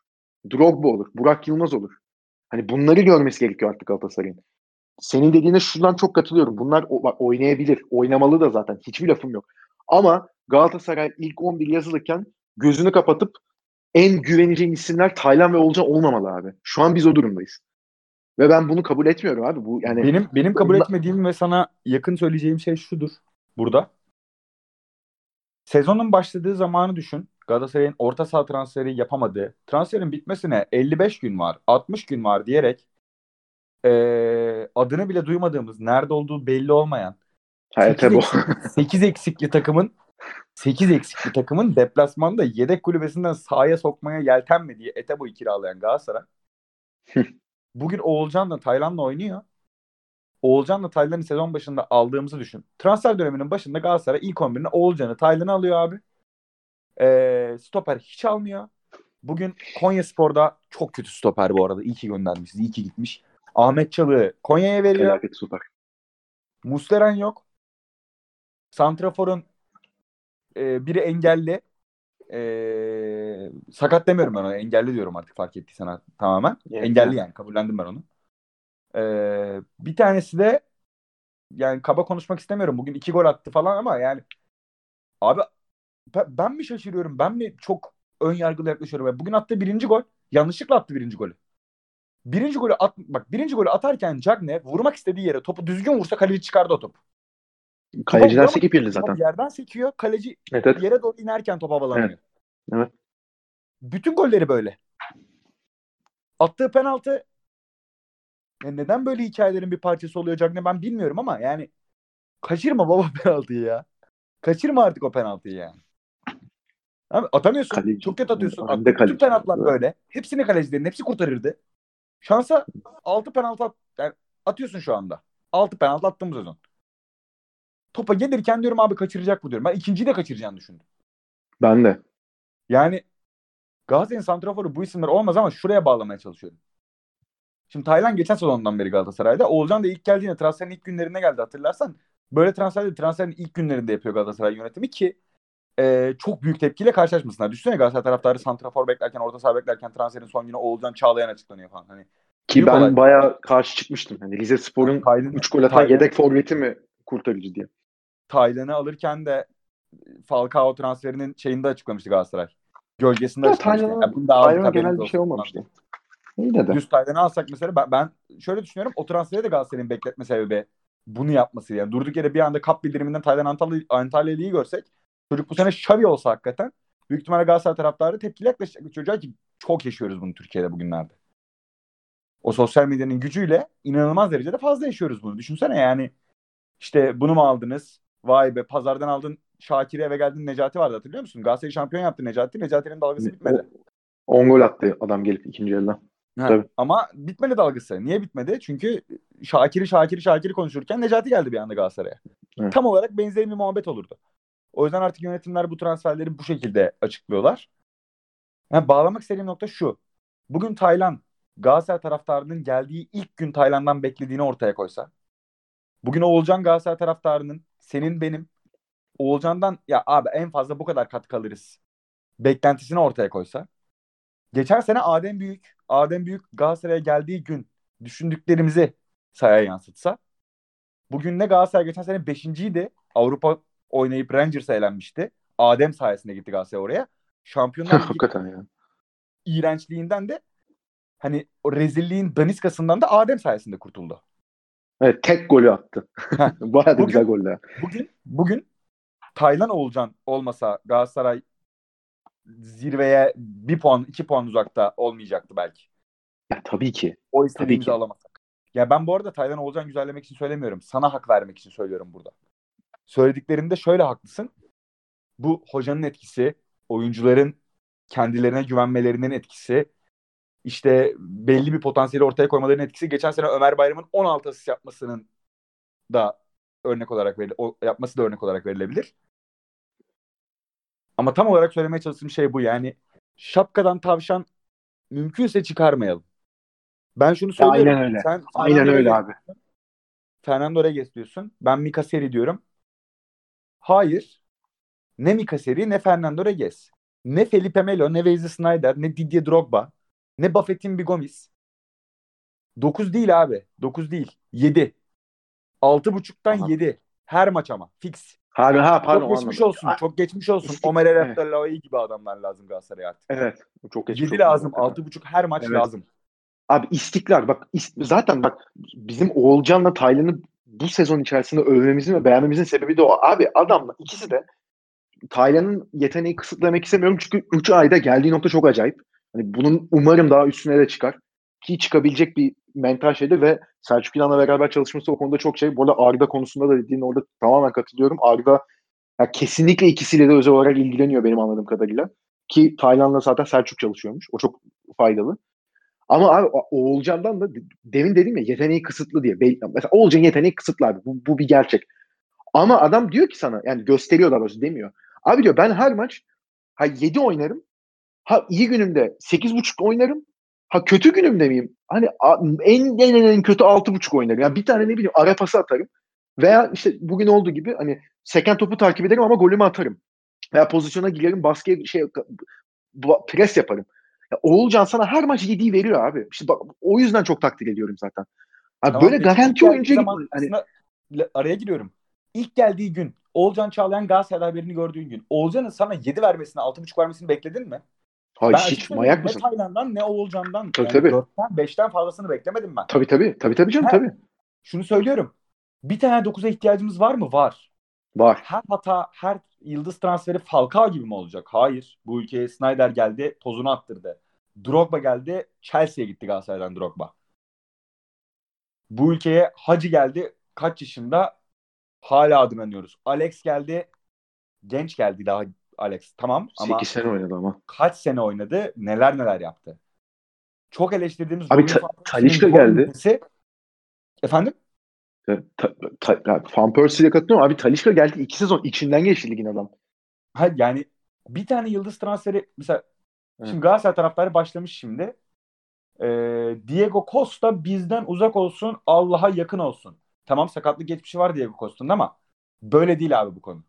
Drogba olur. Burak Yılmaz olur. Hani bunları görmesi gerekiyor artık Galatasaray'ın. Senin dediğine şuradan çok katılıyorum. Bunlar oynayabilir. Oynamalı da zaten. Hiçbir lafım yok. Ama Galatasaray ilk 11 yazılırken gözünü kapatıp en güveneceğin isimler Taylan ve Olcan olmamalı abi. Şu an biz o durumdayız. Ve ben bunu kabul etmiyorum abi. Bu yani benim benim kabul bunla... etmediğim ve sana yakın söyleyeceğim şey şudur burada. Sezonun başladığı zamanı düşün. Galatasaray'ın orta saha transferi yapamadığı, transferin bitmesine 55 gün var, 60 gün var diyerek e, adını bile duymadığımız, nerede olduğu belli olmayan 8, eksik, 8 eksikli takımın 8 eksikli takımın deplasmanda yedek kulübesinden sahaya sokmaya yeltenmediği Etebo'yu kiralayan Galatasaray bugün Oğulcan'la Taylan'la oynuyor. Oğulcan'la Taylan'ı sezon başında aldığımızı düşün. Transfer döneminin başında Galatasaray ilk 11'ine Oğulcan'ı Taylan'ı alıyor abi. E, stoper hiç almıyor. Bugün Konya Spor'da çok kötü stoper bu arada. İyi ki göndermişiz. İyi ki gitmiş. Ahmet Çalı Konya'ya veriyor. Felaket stoper. Musleren yok. Santrafor'un e, biri engelli. E, sakat demiyorum ben ona. Engelli diyorum artık fark ettiysen tamamen. Evet, engelli yani. Kabullendim ben onu. E, bir tanesi de yani kaba konuşmak istemiyorum. Bugün iki gol attı falan ama yani abi ben mi şaşırıyorum? Ben mi çok ön yargılı yaklaşıyorum? Bugün attığı birinci gol yanlışlıkla attı birinci golü. Birinci golü at, bak birinci golü atarken Cagne vurmak istediği yere topu düzgün vursa kaleci çıkardı o top. Kaleciden sekip yerli zaten. Yerden sekiyor. Kaleci evet, evet. yere doğru inerken top havalanıyor. Evet. evet. Bütün golleri böyle. Attığı penaltı yani neden böyle hikayelerin bir parçası oluyor Cagne ben bilmiyorum ama yani kaçırma baba penaltıyı ya. Kaçırma artık o penaltıyı yani. Abi atamıyorsun. Kaleci. Çok kötü atıyorsun. Attı, bütün penaltılar Evet. böyle. Hepsini kalecilerin hepsi kurtarırdı. Şansa 6 penaltı at, yani atıyorsun şu anda. 6 penaltı attım bu sezon. Topa gelirken diyorum abi kaçıracak bu diyorum. Ben ikinciyi de kaçıracağını düşündüm. Ben de. Yani Galatasaray'ın santraforu bu isimler olmaz ama şuraya bağlamaya çalışıyorum. Şimdi Taylan geçen sezondan beri Galatasaray'da. Oğulcan da ilk geldiğinde transferin ilk günlerine geldi hatırlarsan. Böyle transferleri transferin ilk günlerinde yapıyor Galatasaray yönetimi ki e, çok büyük tepkiyle karşılaşmasınlar. Düşünsene Galatasaray taraftarı santrafor beklerken, orta saha beklerken transferin son günü Oğulcan Çağlayan açıklanıyor falan. Hani Ki ben olay. bayağı karşı çıkmıştım. Hani Rize Spor'un Taylan, 3 gol atan Taylan- yedek forveti mi kurtarıcı diye. Taylan'ı alırken de Falcao transferinin şeyinde açıklamıştı Galatasaray. Gölgesinde Ya açıklamıştı. Taylan'a- Yani genel bir olsun şey olmamıştı. İyi de. Düz Taylan'ı alsak mesela ben, ben şöyle düşünüyorum. O transferi de Galatasaray'ın bekletme sebebi bunu yapması. Yani durduk yere bir anda kap bildiriminden Taylan Antalya, Antalya'yı görsek çocuk bu sene Xavi olsa hakikaten büyük ihtimalle Galatasaray taraftarı tepkili yaklaşacak bir çocuğa ki çok yaşıyoruz bunu Türkiye'de bugünlerde. O sosyal medyanın gücüyle inanılmaz derecede fazla yaşıyoruz bunu. Düşünsene yani işte bunu mu aldınız? Vay be pazardan aldın Şakir'e eve geldin Necati vardı hatırlıyor musun? Galatasaray şampiyon yaptı Necati. Necati'nin dalgası bitmedi. 10 gol attı adam gelip ikinci. Ha, Tabii. Ama bitmedi dalgası. Niye bitmedi? Çünkü Şakir'i Şakir'i Şakir'i konuşurken Necati geldi bir anda Galatasaray'a. Evet. Tam olarak benzer bir muhabbet olurdu. O yüzden artık yönetimler bu transferleri bu şekilde açıklıyorlar. Yani bağlamak istediğim nokta şu. Bugün Taylan Galatasaray taraftarının geldiği ilk gün Taylan'dan beklediğini ortaya koysa. Bugün Oğulcan Galatasaray taraftarının senin benim Oğulcan'dan ya abi en fazla bu kadar katkı alırız beklentisini ortaya koysa. Geçen sene Adem Büyük, Adem Büyük Galatasaray'a geldiği gün düşündüklerimizi sahaya yansıtsa. Bugün ne Galatasaray geçen sene 5.ydi. Avrupa oynayıp Rangers'a elenmişti. Adem sayesinde gitti Galatasaray oraya. Şampiyonlar Ligi Hakikaten ya. iğrençliğinden de hani o rezilliğin daniskasından da Adem sayesinde kurtuldu. Evet tek golü attı. Bayağı da güzel goller. Bugün bugün Taylan Oğulcan olmasa Galatasaray zirveye bir puan iki puan uzakta olmayacaktı belki. Ya, tabii ki. O istediğimizi ki. alamasak. Ya ben bu arada Taylan Oğulcan güzellemek için söylemiyorum. Sana hak vermek için söylüyorum burada. Söylediklerinde şöyle haklısın. Bu hocanın etkisi, oyuncuların kendilerine güvenmelerinin etkisi, işte belli bir potansiyeli ortaya koymalarının etkisi. Geçen sene Ömer Bayram'ın 16 asist yapmasının da örnek olarak veril o yapması da örnek olarak verilebilir. Ama tam olarak söylemeye çalıştığım şey bu. Yani şapkadan tavşan mümkünse çıkarmayalım. Ben şunu söylüyorum. Aynen öyle. Sen Aynen Fernando öyle Reguez- abi. Fernando Reguez diyorsun. Ben Mika Seri diyorum. Hayır. Ne Mika Seri ne Fernando Reguez. Ne Felipe Melo, ne Wesley Sneijder, ne Didier Drogba, ne Buffett'in bir Gomis. 9 değil abi. 9 değil. 7. 6.5'tan Aha. 7. Her maç ama. Fix. Ha, ha pardon. çok geçmiş anladım. olsun. Ha, Çok geçmiş olsun. İstik- Omer Evet. Ereftallaoui gibi adamlar lazım Galatasaray'a artık. Evet. Çok geçmiş 7 olsun lazım. hakikaten. 6.5 her maç Evet. lazım. Abi istikrar bak is- zaten bak bizim Oğulcan'la Taylan'ı bu sezon içerisinde övmemizin ve beğenmemizin sebebi de o. Abi adamla ikisi de Taylan'ın yeteneği kısıtlamak istemiyorum çünkü 3 ayda geldiği nokta çok acayip. Hani bunun umarım daha üstüne de çıkar. Ki çıkabilecek bir mental şeydir ve Selçuk İnan'la beraber çalışması o konuda çok şey. Bu arada Arda konusunda da dediğin orada tamamen katılıyorum. Arda ya kesinlikle ikisiyle de özel olarak ilgileniyor benim anladığım kadarıyla. Ki Taylan'la zaten Selçuk çalışıyormuş. O çok faydalı. Ama abi Oğulcan'dan da demin dedim ya yeteneği kısıtlı diye. Mesela Oğulcan'ın yeteneği kısıtlı abi. Bu, bu bir gerçek. Ama adam diyor ki sana yani gösteriyor daha demiyor. Abi diyor ben her maç ha 7 oynarım. Ha iyi günümde 8.5 oynarım. Ha kötü günümde miyim? Hani en en en, kötü 6.5 oynarım. Yani bir tane ne bileyim ara pası atarım. Veya işte bugün olduğu gibi hani seken topu takip ederim ama golümü atarım. Veya pozisyona girerim baskıya şey pres yaparım. Ya Oğulcan sana her maç yediği veriyor abi. İşte bak, o yüzden çok takdir ediyorum zaten. Abi Tamam, böyle garanti zaman gitmiyor. Hani, araya giriyorum. İlk geldiği gün Oğulcan Çağlayan Galatasaray'da haberini gördüğün gün Oğulcan'ın sana 7 vermesini 6.5 vermesini bekledin mi? Hayır, ben hiç manyak mısın? Ne Tayland'dan ne Oğulcan'dan. Tabii, yani tabii. 4'ten 5'ten fazlasını beklemedim ben. Tabii tabii. Tabii tabii canım Ha. tabii. Şunu söylüyorum. Bir tane 9'a ihtiyacımız var mı? Var. Var. Her hata, her yıldız transferi Falcao gibi mi olacak? Hayır. Bu ülkeye Snyder geldi, tozunu attırdı. Drogba geldi, Chelsea'ye gitti Galatasaray'dan Drogba. Bu ülkeye Hacı geldi, kaç yaşında? Hala adını anıyoruz. Alex geldi, genç geldi daha Alex. Tamam ama 8 sene oynadı ama. kaç sene oynadı, neler neler yaptı. Çok eleştirdiğimiz Abi Ta- gol geldi. yemesi- Efendim? Ta, ta, ta, Van Persie'yle katılıyorum. Abi Talisca geldi 2 sezon içinden geçti ligin adam. Ha, yani bir tane yıldız transferi mesela Evet. şimdi Galatasaray taraftarı başlamış şimdi. Ee, Diego Costa bizden uzak olsun, Allah'a yakın olsun. Tamam sakatlık geçmişi var Diego Costa'nın ama böyle değil abi bu konu.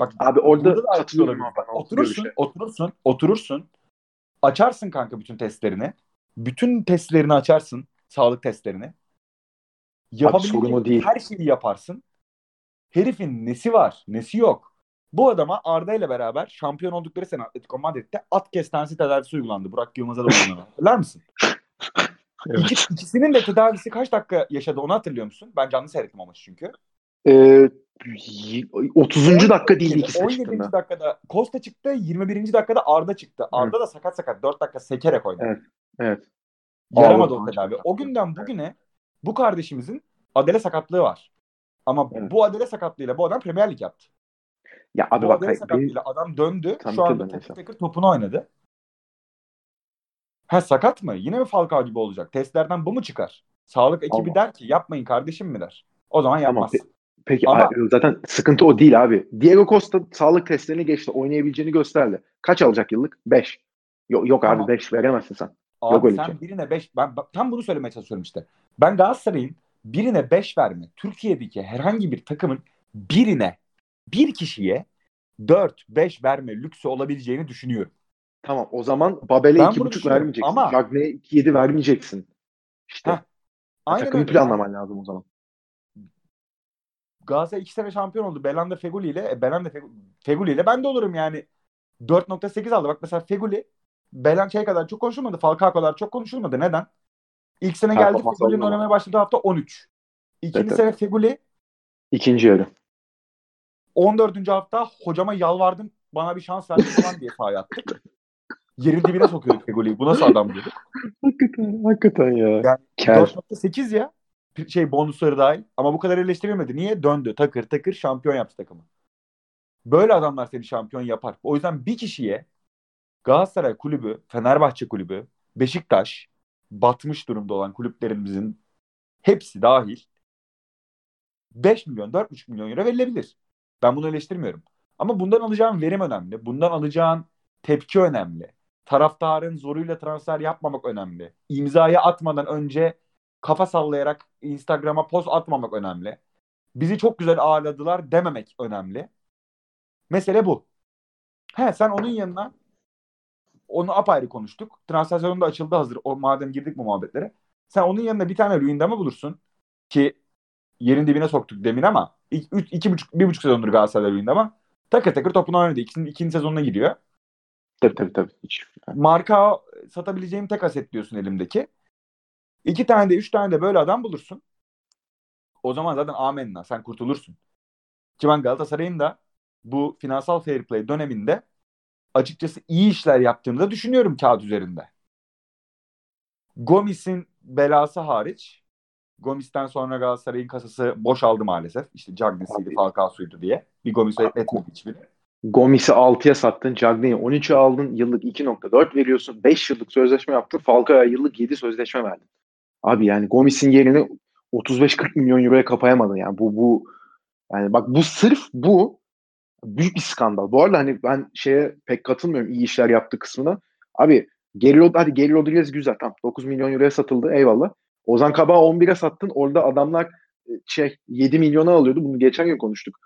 Bak Abi orada burada da katılıyorum abi. o Oturursun, görüşe. oturursun, oturursun. Açarsın kanka bütün testlerini. Bütün testlerini açarsın, sağlık testlerini. o Yapabildiğin her şeyi yaparsın. Herifin nesi var, nesi yok. Bu adama Arda ile beraber şampiyon oldukları sene Atletico Madrid'de at kestanesi tedavisi uygulandı. Burak Yılmaz'a da uygulandı. Hatırlar mısın? Evet. İki, ikisinin de tedavisi kaç dakika yaşadı onu hatırlıyor musun? Ben canlı seyrettim ama çünkü. Ee, 30. dakika değil ikisi de 17. çıktığında. dakikada Costa çıktı, 21. dakikada Arda çıktı. Arda da sakat sakat 4 dakika sekerek oynadı. Evet, evet. Yaramadı Ağladı o tedavi. O günden bugüne bu kardeşimizin adele sakatlığı var. Ama Evet. bu adele sakatlığıyla bu adam Premier Lig yaptı. Ya abi bu bak adele sakatlığıyla adam döndü. Tabii, Şu anda neyse. takır topunu oynadı. Ha sakat mı? Yine mi Falcao gibi olacak? Testlerden bu mu çıkar? Sağlık ekibi Allah. der ki yapmayın kardeşim mi der. O zaman Tamam, yapmaz. Peki Ama- abi, zaten sıkıntı o değil abi. Diego Costa sağlık testlerini geçti. Oynayabileceğini gösterdi. Kaç alacak yıllık? 5. Yok, yok Tamam. abi 5 veremezsin sen. Abi Yok öyle sen şey. birine 5 ben tam bunu söylemeye çalışıyorum işte. Ben Galatasaray'ın birine 5 verme. Türkiye'deki herhangi bir takımın birine bir kişiye 4 5 verme lüksü olabileceğini düşünüyorum. Tamam o zaman Babel'e Ben 2,5 bunu düşünüyorum vermeyeceksin. ama- Cagney'e 2,7 vermeyeceksin. İşte. Heh, Aynen takımı öyle. planlaman lazım o zaman. Galatasaray 2 sene şampiyon oldu. Belanda Feguli ile e, Belanda Feguli, ile ben de olurum yani. 4.8 aldı. Bak mesela Feguli Belan şey kadar çok konuşulmadı. Falcao kadar çok konuşulmadı. Neden? İlk sene geldi Feguli'nin oynamaya başladığı hafta 13. İkinci Evet, sene Feguli İkinci yarı. 14. hafta hocama yalvardım bana bir şans verdi falan diye sahaya attık. Yerin dibine sokuyorduk Fegoli'yi. Bu nasıl adam diyorduk. Hakikaten, hakikaten ya. Yani Kel. 4.8 ya. Şey bonusları dahil. Ama bu kadar eleştirilmedi. Niye? Döndü. Takır takır şampiyon yaptı takımı. Böyle adamlar seni şampiyon yapar. O yüzden bir kişiye Galatasaray kulübü, Fenerbahçe kulübü, Beşiktaş, batmış durumda olan kulüplerimizin hepsi dahil 5 milyon, 4,5 milyon euro verilebilir. Ben bunu eleştirmiyorum. Ama bundan alacağın verim önemli. Bundan alacağın tepki önemli. Taraftarın zoruyla transfer yapmamak önemli. İmzayı atmadan önce kafa sallayarak Instagram'a post atmamak önemli. Bizi çok güzel ağırladılar dememek önemli. Mesele bu. He sen onun yanına onu apayrı konuştuk. Transfer sezonu da açıldı hazır. O madem girdik bu muhabbetlere. Sen onun yanına bir tane Luyendam'ı bulursun ki yerin dibine soktuk demin ama iki, üç, iki buçuk, bir buçuk sezondur Galatasaray'da Luyendam'a takır takır topunu oynadı. İkisinin ikinci sezonuna giriyor. Tabii tabii tabii. Hiç. Marka satabileceğim tek aset diyorsun elimdeki. İki tane de üç tane de böyle adam bulursun. O zaman zaten amenna sen kurtulursun. Ki ben Galatasaray'ın da bu finansal fair play döneminde açıkçası iyi işler yaptığını da düşünüyorum kağıt üzerinde. Gomis'in belası hariç Gomis'ten sonra Galatasaray'ın kasası boşaldı maalesef. İşte Cagney'siydi. Falcao'suydu diye. Bir Gomis etmedi hiçbiri. Gomis'i 6'ya sattın. Cagney'i 13'e aldın. Yıllık 2.4 veriyorsun. 5 yıllık sözleşme yaptın. Falcao'ya yıllık 7 sözleşme verdin. Abi yani Gomis'in yerini 35-40 milyon euroya kapayamadın. Yani bu bu yani bak bu sırf bu büyük bir skandal. Bu arada hani ben şeye pek katılmıyorum iyi işler yaptığı kısmına. Abi Geri, hadi Geri Rodriguez güzel tamam 9 milyon euroya satıldı eyvallah. Ozan Kabak'ı 11'e sattın. Orada adamlar e, şey 7 milyona alıyordu. Bunu geçen gün konuştuk.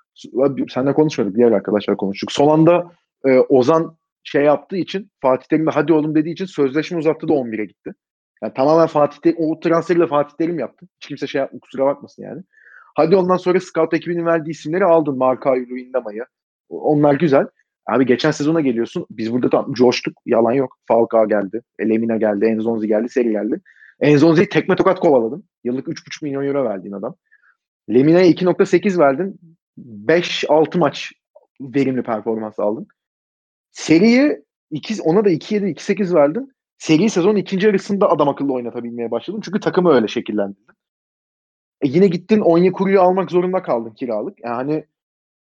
Seninle konuşmadık. Diğer arkadaşlar konuştuk. Son anda e, Ozan şey yaptığı için Fatih Terim'e hadi oğlum dediği için sözleşme uzattı da 11'e gitti. Yani tamamen Fatih o transferi de Fatih Terim yaptı. Hiç kimse şey yapma, kusura bakmasın yani. Hadi ondan sonra scout ekibinin verdiği isimleri aldın. Marka'yı, Luyendama'yı. Onlar güzel. Abi geçen sezona geliyorsun. Biz burada tam coştuk. Yalan yok. Falcao geldi. Lemina geldi. Enzonzi geldi. Seri geldi. Enzonzi'yi tekme tokat kovaladın. Yıllık 3,5 milyon euro verdiğin adam. Lemina'ya 2.8 verdin. 5-6 maç verimli performans aldın. Seriye 2, ona da 2.7 2.8 verdin. Seri sezonun ikinci yarısında adam akıllı oynatabilmeye başladın. Çünkü takımı öyle şekillendirdin. E yine gittin Onyekuru'yu almak zorunda kaldın kiralık. Yani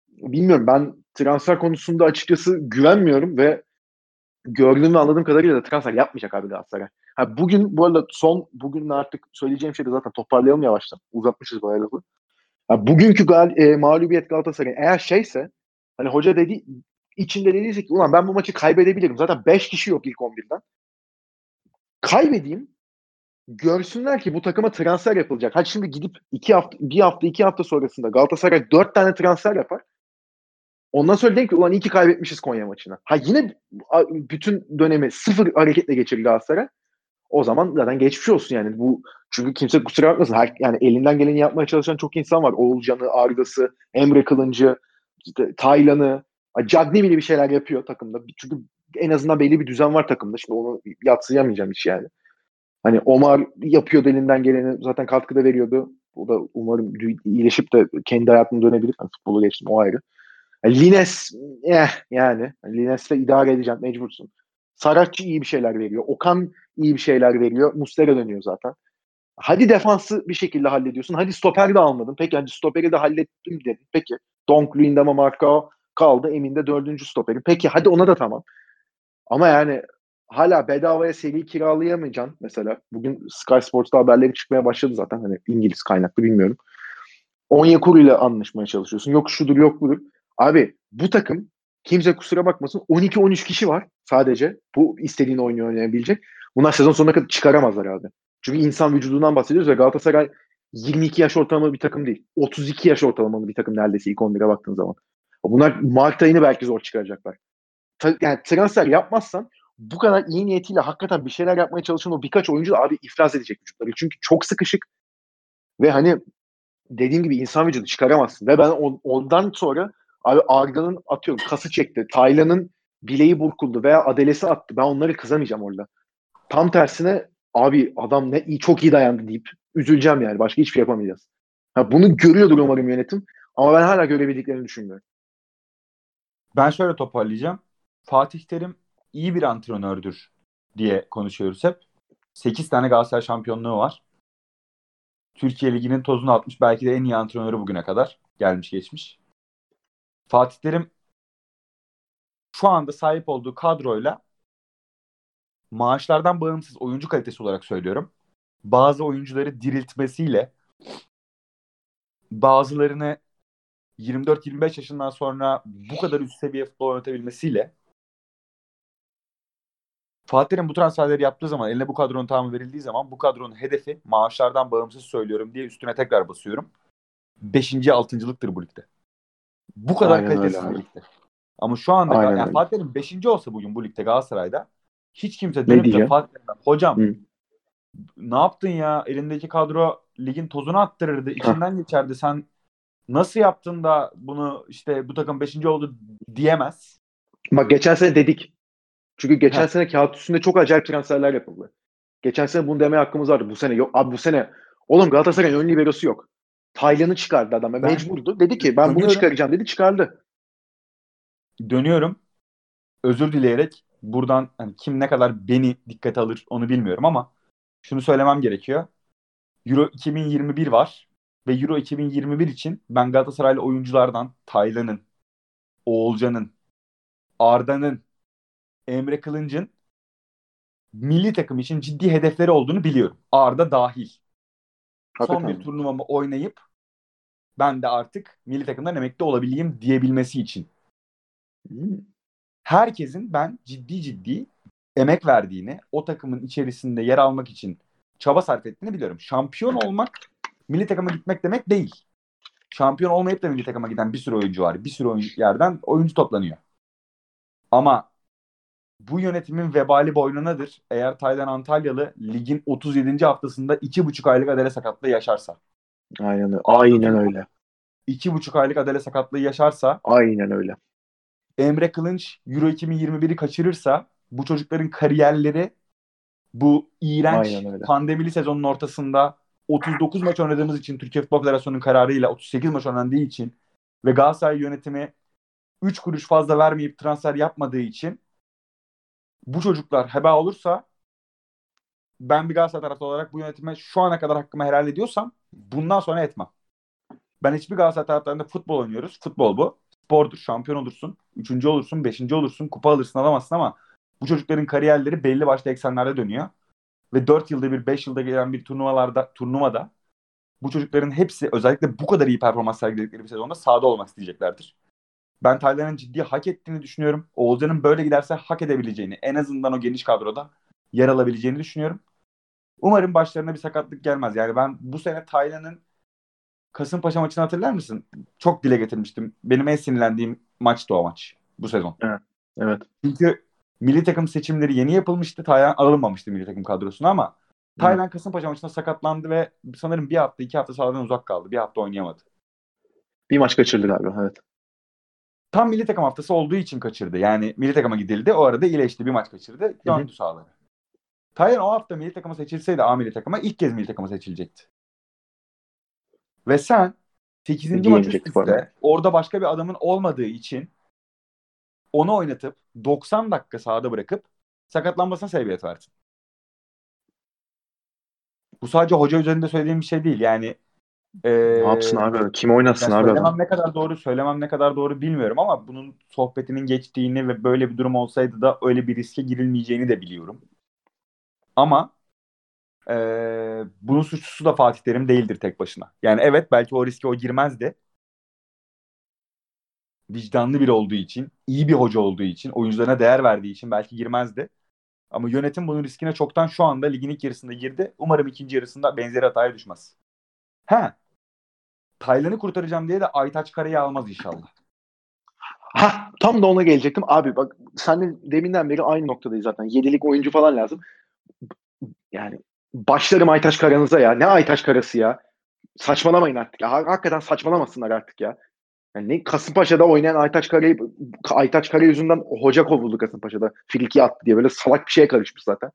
bilmiyorum ben transfer konusunda açıkçası güvenmiyorum ve gördüğüm ve anladığım kadarıyla da transfer yapmayacak abi Galatasaray. Ha, bugün bu arada son bugün artık söyleyeceğim şeyi zaten toparlayalım yavaştan. Uzatmışız bu lafı. Ha, bugünkü gal e, mağlubiyet Galatasaray eğer şeyse hani hoca dedi içinde dediyse ki ulan ben bu maçı kaybedebilirim. Zaten 5 kişi yok ilk 11'den. Kaybedeyim. Görsünler ki bu takıma transfer yapılacak. Hadi şimdi gidip iki hafta, bir hafta, iki hafta sonrasında Galatasaray dört tane transfer yapar. Ondan sonra dedim ki ulan iyi ki kaybetmişiz Konya maçına. Ha yine bütün dönemi sıfır hareketle geçirir Galatasaray. O zaman zaten geçmiş olsun yani. Bu çünkü kimse kusura bakmasın. Her, yani elinden geleni yapmaya çalışan çok insan var. Oğulcan'ı, Arga'sı, Emre Kılıncı, işte Taylan'ı, Cagney bile bir şeyler yapıyor takımda. Çünkü en azından belli bir düzen var takımda. Şimdi onu yatsıyamayacağım hiç yani. Hani Omar yapıyor elinden geleni zaten katkıda veriyordu. O da umarım iyileşip de kendi hayatına dönebilir. Yani futbolu geçtim o ayrı. Yani Lines eh, yani. yani Lines'le idare edeceğim mecbursun. Saratçı iyi bir şeyler veriyor. Okan iyi bir şeyler veriyor. Mustera dönüyor zaten. Hadi defansı bir şekilde hallediyorsun. Hadi stoperi de almadın. Peki hadi stoperi de hallettim dedin. Peki. Donk, Lindama, Marka kaldı. Emin de dördüncü stoperi. Peki hadi ona da tamam. Ama yani hala bedavaya seri kiralayamayacaksın mesela. Bugün Sky Sports'ta haberleri çıkmaya başladı zaten. Hani İngiliz kaynaklı bilmiyorum. Onyekuru ile anlaşmaya çalışıyorsun. Yok şudur yok budur. Abi bu takım kimse kusura bakmasın 12-13 kişi var sadece. Bu istediğini oynuyor oynayabilecek. Bunlar sezon sonuna kadar çıkaramazlar abi. Çünkü insan vücudundan bahsediyoruz ve Galatasaray 22 yaş ortalama bir takım değil. 32 yaş ortalamalı bir takım neredeyse ilk 11'e baktığın zaman. Bunlar Mart ayını belki zor çıkaracaklar. Yani transfer yapmazsan bu kadar iyi niyetiyle hakikaten bir şeyler yapmaya çalışan o birkaç oyuncu da abi iflas edecek vücutları. Çünkü çok sıkışık ve hani dediğim gibi insan vücudu çıkaramazsın. Ve ben ondan sonra abi Arda'nın atıyorum kası çekti. Taylan'ın bileği burkuldu veya adelesi attı. Ben onları kızamayacağım orada. Tam tersine abi adam ne iyi çok iyi dayandı deyip üzüleceğim yani. Başka hiçbir şey yapamayacağız. Ha, bunu görüyordur umarım yönetim. Ama ben hala görebildiklerini düşünmüyorum. Ben şöyle toparlayacağım. Fatih Terim iyi bir antrenördür diye konuşuyoruz hep. 8 tane Galatasaray şampiyonluğu var. Türkiye Ligi'nin tozunu atmış. Belki de en iyi antrenörü bugüne kadar. Gelmiş geçmiş. Fatih Terim şu anda sahip olduğu kadroyla maaşlardan bağımsız oyuncu kalitesi olarak söylüyorum. Bazı oyuncuları diriltmesiyle bazılarını 24-25 yaşından sonra bu kadar üst seviye futbol oynatabilmesiyle Fatih'in bu transferleri yaptığı zaman eline bu kadronun tamamı verildiği zaman bu kadronun hedefi maaşlardan bağımsız söylüyorum diye üstüne tekrar basıyorum. 5. 6.lıktır bu ligde. Bu kadar Aynen kalitesiz bu ligde. Ama şu anda yani Fatih'in 5. olsa bugün bu ligde Galatasaray'da hiç kimse dönüp de Fatih'den hocam Hı. ne yaptın ya elindeki kadro ligin tozunu attırırdı içinden geçerdi sen nasıl yaptın da bunu işte bu takım 5. oldu diyemez. Bak geçen sene dedik. Çünkü geçen ha. sene kağıt üstünde çok acayip transferler yapıldı. Geçen sene bunu demeye hakkımız vardı. Bu sene yok. Abi bu sene oğlum Galatasaray'ın ön liberosu yok. Taylan'ı çıkardı adam. Ben, mecburdu. Dedi ki ben dönüyorum. bunu çıkaracağım dedi çıkardı. Dönüyorum. Özür dileyerek buradan hani kim ne kadar beni dikkate alır onu bilmiyorum ama şunu söylemem gerekiyor. Euro 2021 var ve Euro 2021 için ben Galatasaraylı oyunculardan Taylan'ın, Oğulcan'ın, Arda'nın, Emre Kılınç'ın milli takım için ciddi hedefleri olduğunu biliyorum. Arda dahil. Hakikaten. Son bir turnuvamı oynayıp ben de artık milli takımdan emekli olabileyim diyebilmesi için. Herkesin ben ciddi ciddi emek verdiğini, o takımın içerisinde yer almak için çaba sarf ettiğini biliyorum. Şampiyon olmak milli takıma gitmek demek değil. Şampiyon olmayıp da milli takıma giden bir sürü oyuncu var. Bir sürü oyuncu, yerden oyuncu toplanıyor. Ama bu yönetimin vebali boynunadır. Eğer Taylan Antalyalı ligin 37. haftasında 2,5 aylık adele sakatlığı yaşarsa. Aynen öyle. Aynen öyle. 2,5 aylık adele sakatlığı yaşarsa. Aynen öyle. Emre Kılınç Euro 2021'i kaçırırsa bu çocukların kariyerleri bu iğrenç pandemili sezonun ortasında 39 maç oynadığımız için Türkiye Futbol Federasyonu'nun kararıyla 38 maç oynandığı için ve Galatasaray yönetimi 3 kuruş fazla vermeyip transfer yapmadığı için bu çocuklar heba olursa ben bir Galatasaray taraftarı olarak bu yönetime şu ana kadar hakkımı helal ediyorsam bundan sonra etmem. Ben hiçbir Galatasaray taraftarında futbol oynuyoruz. Futbol bu. spordur. Şampiyon olursun. Üçüncü olursun. Beşinci olursun. Kupa alırsın alamazsın ama bu çocukların kariyerleri belli başlı eksenlerde dönüyor. Ve 4 yılda bir 5 yılda gelen bir turnuvalarda turnuvada bu çocukların hepsi özellikle bu kadar iyi performans sergiledikleri bir sezonda sahada olmak isteyeceklerdir. Ben Taylan'ın ciddi hak ettiğini düşünüyorum. Oğuzcan'ın böyle giderse hak edebileceğini, en azından o geniş kadroda yer alabileceğini düşünüyorum. Umarım başlarına bir sakatlık gelmez. Yani ben bu sene Taylan'ın Kasımpaşa maçını hatırlar mısın? Çok dile getirmiştim. Benim en sinirlendiğim maçtı o maç bu sezon. Evet. evet. Çünkü milli takım seçimleri yeni yapılmıştı. Taylan alınmamıştı milli takım kadrosuna ama Taylan Kasımpaşa maçında sakatlandı ve sanırım bir hafta iki hafta sahadan uzak kaldı. Bir hafta oynayamadı. Bir maç kaçırdı galiba evet. Tam milli takım haftası olduğu için kaçırdı. Yani milli takıma gidildi. O arada iyileşti. Bir maç kaçırdı. Döndü sahalara. Taylan o hafta milli takıma seçilseydi A milli takıma ilk kez milli takıma seçilecekti. Ve sen 8. maç üst üste orada başka bir adamın olmadığı için onu oynatıp 90 dakika sahada bırakıp sakatlanmasına sebebiyet verdin. Bu sadece hoca üzerinde söylediğim bir şey değil. Yani ee, ne yapsın abi? Kim oynatsın abi? Söylemem adam? ne kadar doğru, söylemem ne kadar doğru bilmiyorum ama bunun sohbetinin geçtiğini ve böyle bir durum olsaydı da öyle bir riske girilmeyeceğini de biliyorum. Ama e, bunun suçlusu da Fatih Terim değildir tek başına. Yani evet belki o riske o girmezdi. Vicdanlı biri olduğu için, iyi bir hoca olduğu için, oyuncularına değer verdiği için belki girmezdi. Ama yönetim bunun riskine çoktan şu anda ligin ilk yarısında girdi. Umarım ikinci yarısında benzeri hataya düşmez. He. Taylan'ı kurtaracağım diye de Aytaç Kara'yı almaz inşallah. Ha tam da ona gelecektim. Abi bak senle deminden beri aynı noktadayız zaten. Yedilik oyuncu falan lazım. Yani başlarım Aytaç Kara'nıza ya. Ne Aytaç Karası ya? Saçmalamayın artık ya. Hakikaten saçmalamasınlar artık ya. Yani ne Kasımpaşa'da oynayan Aytaç Kara'yı Aytaç Kara yüzünden hoca kovuldu Kasımpaşa'da. Friki attı diye böyle salak bir şeye karışmış zaten.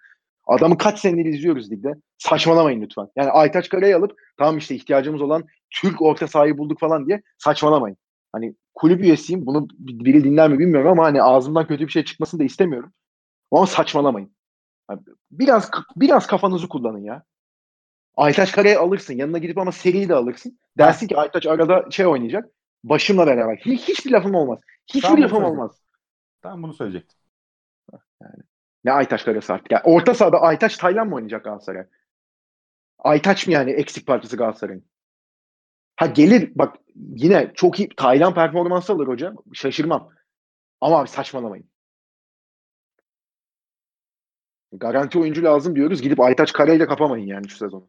Adamı kaç senedir izliyoruz ligde. Saçmalamayın lütfen. Yani Aytaç Kara'yı alıp tamam işte ihtiyacımız olan Türk orta sahayı bulduk falan diye saçmalamayın. Hani kulüp üyesiyim. Bunu biri dinler mi bilmiyorum ama hani ağzımdan kötü bir şey çıkmasını da istemiyorum. Ama saçmalamayın. Yani biraz biraz kafanızı kullanın ya. Aytaç Kara'yı alırsın. Yanına gidip ama seriyi de alırsın. Dersin ki Aytaç arada şey oynayacak. Başımla beraber. Hiç, hiçbir lafım olmaz. Hiçbir Tam lafım olmaz. Tam bunu söyleyecektim. Yani. Ne Aytaç karası artık. Yani orta sahada Aytaç Taylan mı oynayacak Galatasaray? Aytaç mı yani eksik parçası Galatasaray'ın? Ha gelir bak yine çok iyi Taylan performansı alır hocam. Şaşırmam. Ama abi saçmalamayın. Garanti oyuncu lazım diyoruz. Gidip Aytaç Karayla kapamayın yani şu sezonu.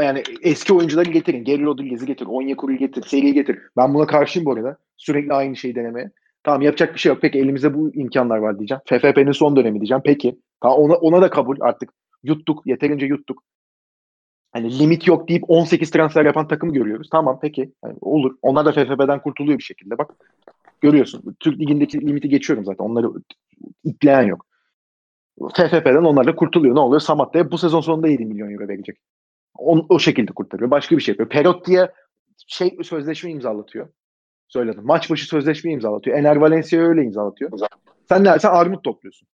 Yani eski oyuncuları getirin. Geri Rodriguez'i getir. Onyekuru'yu getir. Seri'yi getir. Ben buna karşıyım bu arada. Sürekli aynı şeyi denemeye. Tamam yapacak bir şey yok. Peki elimizde bu imkanlar var diyeceğim. FFP'nin son dönemi diyeceğim. Peki. Tamam ona, ona da kabul artık. Yuttuk. Yeterince yuttuk. Hani limit yok deyip 18 transfer yapan takımı görüyoruz. Tamam peki. Yani olur. Onlar da FFP'den kurtuluyor bir şekilde. Bak görüyorsun. Türk Ligi'ndeki limiti geçiyorum zaten. Onları itleyen yok. FFP'den onlar da kurtuluyor. Ne oluyor? Samatta'ya bu sezon sonunda 7 milyon euro verecek. O, o şekilde kurtarıyor. Başka bir şey yapıyor. Perot diye şey sözleşme imzalatıyor. Söyledim. Maç başı sözleşme imzalatıyor. Ener Valencia öyle imzalatıyor. Sen ne sen armut topluyorsun.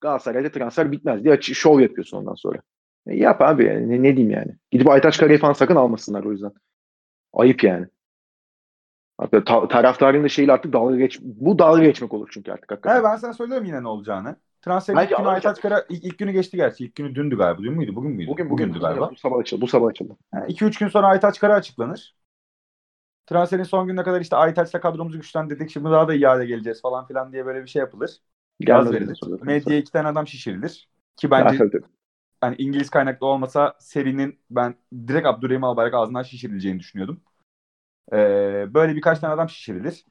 Galatasaray'da transfer bitmez diye şov yapıyorsun ondan sonra. E, yap abi yani. Ne, ne diyeyim yani. Gidip Aytaç Karayı falan sakın almasınlar o yüzden. Ayıp yani. Hatta ta- taraftarın da şeyle artık dalga geç bu dalga geçmek olur çünkü artık hakikaten. Evet ben sana söylüyorum yine ne olacağını. Transfer ilk günü Aytaç Kara ilk, ilk günü geçti gerçi. İlk günü dündü galiba. Dün müydü? Bugün müydü? Bugün, bugün Bugündü galiba. Bu sabah açıldı. Bu sabah açıldı. 2-3 yani gün sonra Aytaç Kara açıklanır. Transferin son gününe kadar işte Aytaç'la kadromuzu güçlendirdik. Şimdi daha da iade geleceğiz falan filan diye böyle bir şey yapılır. Gaz verilir. Medyaya iki tane adam şişirilir. Ki bence yani İngiliz kaynaklı olmasa serinin ben direkt Abdurrahim Albayrak ağzından şişirileceğini düşünüyordum. Ee, böyle birkaç tane adam şişirilir.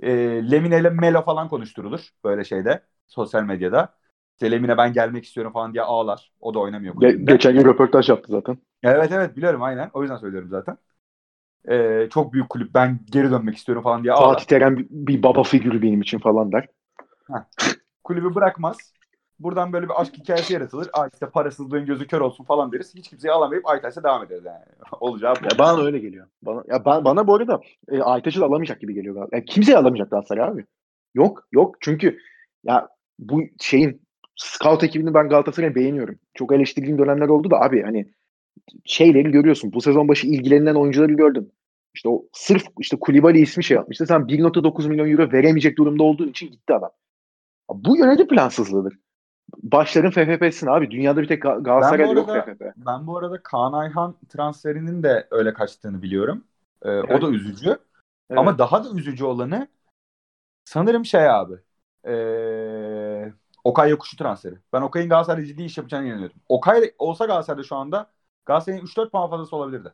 Ee, Lemine ile Melo falan konuşturulur böyle şeyde sosyal medyada. İşte Lemine ben gelmek istiyorum falan diye ağlar. O da oynamıyor. Ge- geçen gün röportaj yaptı zaten. Evet evet biliyorum aynen. O yüzden söylüyorum zaten. Ee, çok büyük kulüp ben geri dönmek istiyorum falan diye ağlar. Fatih Terim bir baba figürü benim için falan der. Heh. Kulübü bırakmaz. Buradan böyle bir aşk hikayesi yaratılır. Aa işte parasızlığın gözü kör olsun falan deriz. Hiç kimseyi alamayıp Aytaç'a devam ederiz yani. Olacağı bu. Ya bana öyle geliyor. Bana, ya ben, bana bu arada e, Aytaç'ı da alamayacak gibi geliyor. Yani kimseyi alamayacak Galatasaray abi. Yok yok çünkü ya bu şeyin scout ekibini ben Galatasaray'ı beğeniyorum. Çok eleştirdiğim dönemler oldu da abi hani şeyleri görüyorsun. Bu sezon başı ilgilenilen oyuncuları gördün. İşte o sırf işte Kulibali ismi şey yapmıştı. Sen 1.9 milyon euro veremeyecek durumda olduğun için gitti adam. Bu yönetim plansızlığıdır. Başların FFP'sin abi. Dünyada bir tek Ga- Galatasaray'da yok FFP. Ben bu arada Kaan Ayhan transferinin de öyle kaçtığını biliyorum. Ee, O Evet. da üzücü. Evet. Ama daha da üzücü olanı sanırım şey abi. Ee, Okay Yokuşu transferi. Ben Okay'ın Galatasaray'da ciddi iş yapacağını inanıyorum. Okay olsa Galatasaray'da şu anda Galatasaray'ın 3-4 puan fazlası olabilirdi.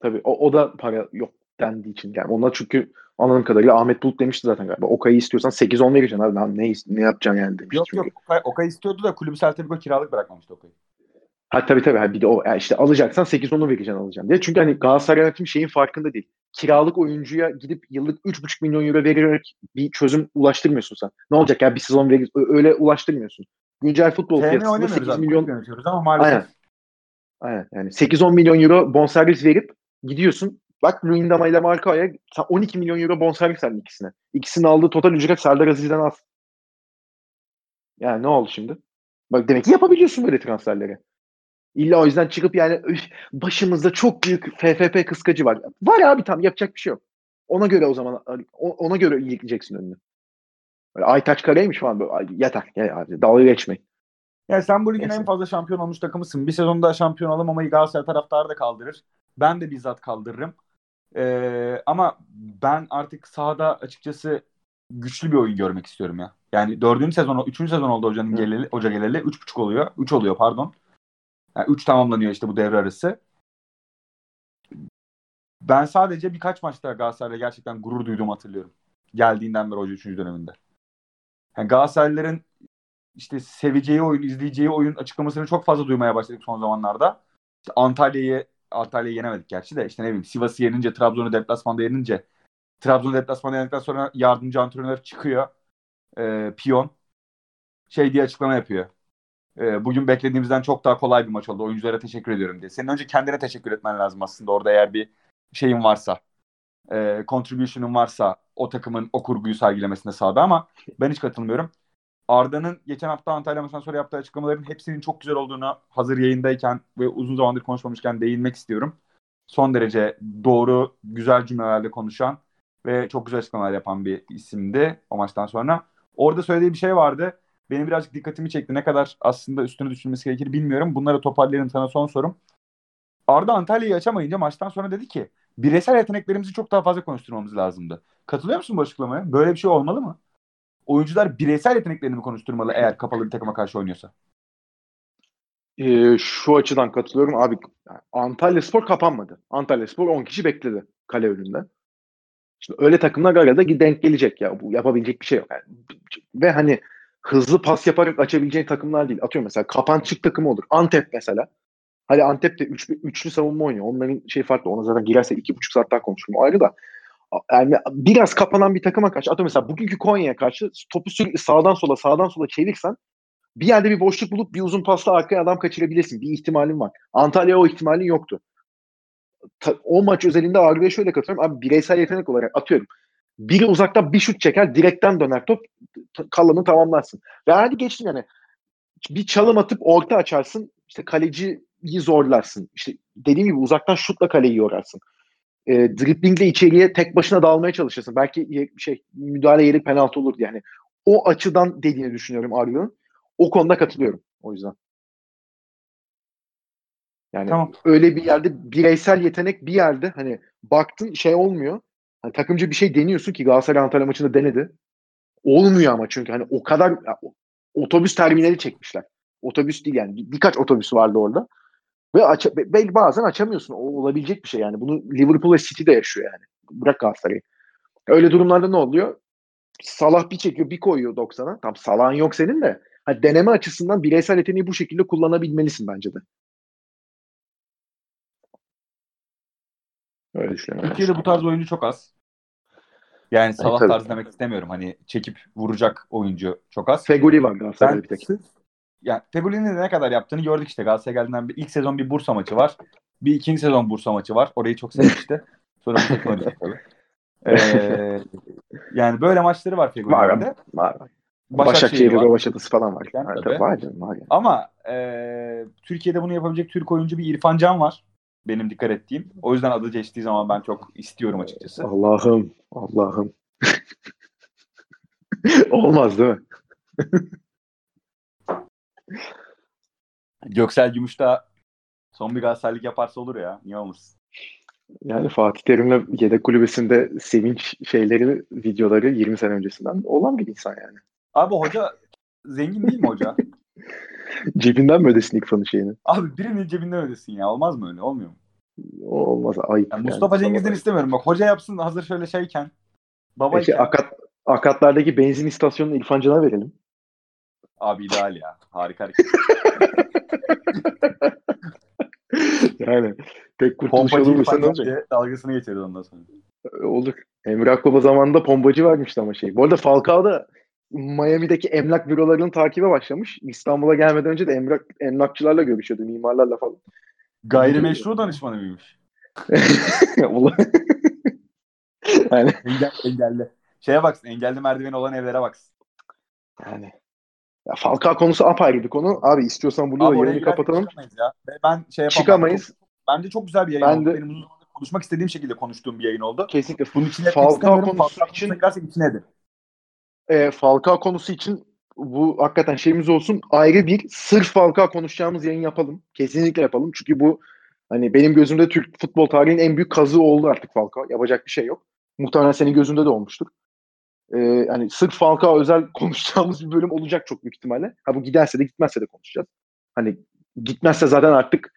Tabii o, o da para yok dendiği için. Yani ona çünkü anladığım kadarıyla Ahmet Bulut demişti zaten galiba. Okay'ı istiyorsan 8-10 vereceksin abi. Lan ne, ne yapacaksın yani demişti Yok çünkü. yok Okay, Okay istiyordu da kulübü Celta kiralık bırakmamıştı Okay'ı. Ha tabii tabii. Ha, bir de o yani işte alacaksan 8-10'u vereceksin alacaksın diye. Çünkü hani Galatasaray yönetim şeyin farkında değil. Kiralık oyuncuya gidip yıllık 3,5 milyon euro vererek bir çözüm ulaştırmıyorsun sen. Ne olacak ya bir sezon verir öyle ulaştırmıyorsun. Güncel futbol TM piyasasında oynamıyoruz 8 abi. milyon Milyon... yönetiyoruz ama maalesef. Aynen. Aynen. Yani 8-10 milyon euro bonservis verip gidiyorsun. Bak Luyendama ile Marco'ya sen 12 milyon euro bonservis verdin ikisine. İkisinin aldığı total ücret Serdar Aziz'den az. Yani ne oldu şimdi? Bak demek ki yapabiliyorsun böyle transferleri. İlla o yüzden çıkıp yani "Üf, başımızda çok büyük FFP kıskacı var. Var abi tam yapacak bir şey yok. Ona göre o zaman ona göre iyileşeceksin önünü. Böyle Aytaç Kare'ymiş falan böyle. Ay, yeter. Ya, abi, dalga geçmeyin. Yani sen bu ligin Neyse. en fazla şampiyon olmuş takımısın. Bir sezonda şampiyon olamamayı Galatasaray taraftarı da kaldırır. Ben de bizzat kaldırırım. Ee, ama ben artık sahada açıkçası güçlü bir oyun görmek istiyorum ya. Yani dördüncü sezon, üçüncü sezon oldu hocanın Hı. geleli, hoca geleli. Üç buçuk oluyor. Üç oluyor pardon. Yani üç tamamlanıyor işte bu devre arası. Ben sadece birkaç maçta Galatasaray'la gerçekten gurur duyduğumu hatırlıyorum. Geldiğinden beri hoca üçüncü döneminde. Yani Galatasaraylıların işte seveceği oyun, izleyeceği oyun açıklamasını çok fazla duymaya başladık son zamanlarda. İşte Antalya'yı Antalya'yı yenemedik gerçi de işte ne bileyim Sivas'ı yenince, Trabzon'u deplasmanda yenince Trabzon'u deplasmanda yenildikten sonra yardımcı antrenör çıkıyor. E, piyon şey diye açıklama yapıyor. E, bugün beklediğimizden çok daha kolay bir maç oldu. Oyunculara teşekkür ediyorum diye. Senin önce kendine teşekkür etmen lazım aslında orada eğer bir şeyin varsa. E, contribution'un varsa o takımın o kurguyu sergilemesine sahada ama ben hiç katılmıyorum. Arda'nın geçen hafta Antalya maçından sonra yaptığı açıklamaların hepsinin çok güzel olduğunu hazır yayındayken ve uzun zamandır konuşmamışken değinmek istiyorum. Son derece doğru, güzel cümlelerle konuşan ve çok güzel açıklamalar yapan bir isimdi o maçtan sonra. Orada söylediği bir şey vardı. Benim birazcık dikkatimi çekti. Ne kadar aslında üstüne düşünmesi gerekir bilmiyorum. Bunları toparlayalım sana son sorum. Arda Antalya'yı açamayınca maçtan sonra dedi ki bireysel yeteneklerimizi çok daha fazla konuşturmamız lazımdı. Katılıyor musun bu açıklamaya? Böyle bir şey olmalı mı? Oyuncular bireysel yeteneklerini mi konuşturmalı eğer kapalı bir takıma karşı oynuyorsa? Ee, şu açıdan katılıyorum abi. Antalya Spor kapanmadı. Antalya Spor 10 kişi bekledi kale önünde. Şimdi öyle takımlar arada denk gelecek ya. Bu yapabilecek bir şey yok. Yani, ve hani hızlı pas yaparak açabileceğin takımlar değil. Atıyorum mesela kapançık takımı olur. Antep mesela. Hadi Antep de üç, üçlü savunma oynuyor. Onların şey farklı. Ona zaten girerse iki buçuk saat daha konuşurum. Ayrı da. Yani biraz kapanan bir takıma karşı. Atıyorum mesela bugünkü Konya'ya karşı topu sürekli sağdan sola sağdan sola çevirsen bir yerde bir boşluk bulup bir uzun pasla arkaya adam kaçırabilirsin. Bir ihtimalin var. Antalya o ihtimalin yoktu. Ta, o maç özelinde Arda'ya şöyle katılıyorum. Abi bireysel yetenek olarak atıyorum. Biri uzaktan bir şut çeker, direkten döner top, kalanı tamamlarsın. Ve hadi geçtim yani. Bir çalım atıp orta açarsın, işte kaleciyi zorlarsın. İşte dediğim gibi uzaktan şutla kaleyi yorarsın. E, driblingle içeriye tek başına dalmaya çalışırsın. Belki şey müdahale yeri penaltı olur yani. O açıdan dediğini düşünüyorum Arda'nın. O konuda katılıyorum o yüzden. Yani tamam. öyle bir yerde bireysel yetenek bir yerde hani baktın şey olmuyor. Hani takımcı bir şey deniyorsun ki Galatasaray Antalya maçında denedi. Olmuyor ama çünkü hani o kadar otobüs terminali çekmişler. Otobüs değil yani birkaç otobüs vardı orada. Ve aç, belki bazen açamıyorsun. O olabilecek bir şey yani. Bunu Liverpool ve City de yaşıyor yani. Bırak Galatasaray'ı. Öyle durumlarda ne oluyor? Salah bir çekiyor bir koyuyor 90'a. Tam Salah'ın yok senin de. Hani deneme açısından bireysel yeteneği bu şekilde kullanabilmelisin bence de. Öyle düşünüyorum. Türkiye'de bu tarz oyuncu çok az. Yani Salah evet, tarzı demek istemiyorum. Hani çekip vuracak oyuncu çok az. Feguli var Galatasaray'da bir tek. Yani de ne kadar yaptığını gördük işte. Galatasaray geldiğinden bir ilk sezon bir Bursa maçı var. Bir ikinci sezon Bursa maçı var. Orayı çok sevmişti. Sonra bu takıma düştü tabii. Ee, yani böyle maçları var Feguli'nin var. Var. Başakşehir Rovaşatısı falan var. Yani, var, var, canım, var yani. Ama e, Türkiye'de bunu yapabilecek Türk oyuncu bir İrfan Can var. benim dikkat ettiğim. O yüzden adı geçtiği zaman ben çok istiyorum açıkçası. Allah'ım, Allah'ım. Olmaz değil mi? Göksel Gümüş da son bir Galatasaraylık yaparsa olur ya. Niye olmasın? Yani Fatih Terim'le yedek kulübesinde sevinç şeyleri, videoları 20 sene öncesinden olan bir insan yani. Abi hoca zengin değil mi hoca? Cebinden mi ödesin İkfan'ın şeyini? Abi birinin cebinden ödesin ya. Olmaz mı öyle? Olmuyor mu? O olmaz. Ayıp. Yani yani. Mustafa Cengiz'den istemiyorum. Bak hoca yapsın hazır şöyle şeyken. Babayken. Peki akat, akatlardaki benzin istasyonunu İrfan Can'a verelim. Abi ideal ya. Harika hareket. Yani pek kurtuluş olur mu sen olacak? dalgasını geçirdi ondan sonra. Olur. Emre Akbaba zamanında pompacı varmıştı ama şey. Bu arada Falcao da Miami'deki emlak bürolarının takibe başlamış. İstanbul'a gelmeden önce de emlak, emlakçılarla görüşüyordu, mimarlarla falan. Gayrimeşru danışmanı mıymış? Yani, Engel, engelli. Şeye baksın. Engelli merdiveni olan evlere baksın. yani. Ya Falcao konusu apayrı bir konu. Abi istiyorsan burada da yayını kapatalım. çıkamayız ya. Ben şey yapamam. Çıkamayız. Çok- bence çok güzel bir yayın Ben oldu. de- Benim uzun zamandır konuşmak istediğim şekilde konuştuğum bir yayın oldu. Kesinlikle. Bunun etmek Falcao konusu Falcao için girersek içine edin. e, Falcao konusu için bu hakikaten şeyimiz olsun. Ayrı bir sırf Falcao konuşacağımız yayın yapalım. Kesinlikle yapalım. Çünkü bu hani benim gözümde Türk futbol tarihinin en büyük kazığı oldu artık Falcao. Yapacak bir şey yok. Muhtemelen senin gözünde de olmuştur. Ee, hani sırf Falcao özel konuşacağımız bir bölüm olacak çok büyük ihtimalle. Ha bu giderse de gitmezse de konuşacağız. Hani gitmezse zaten artık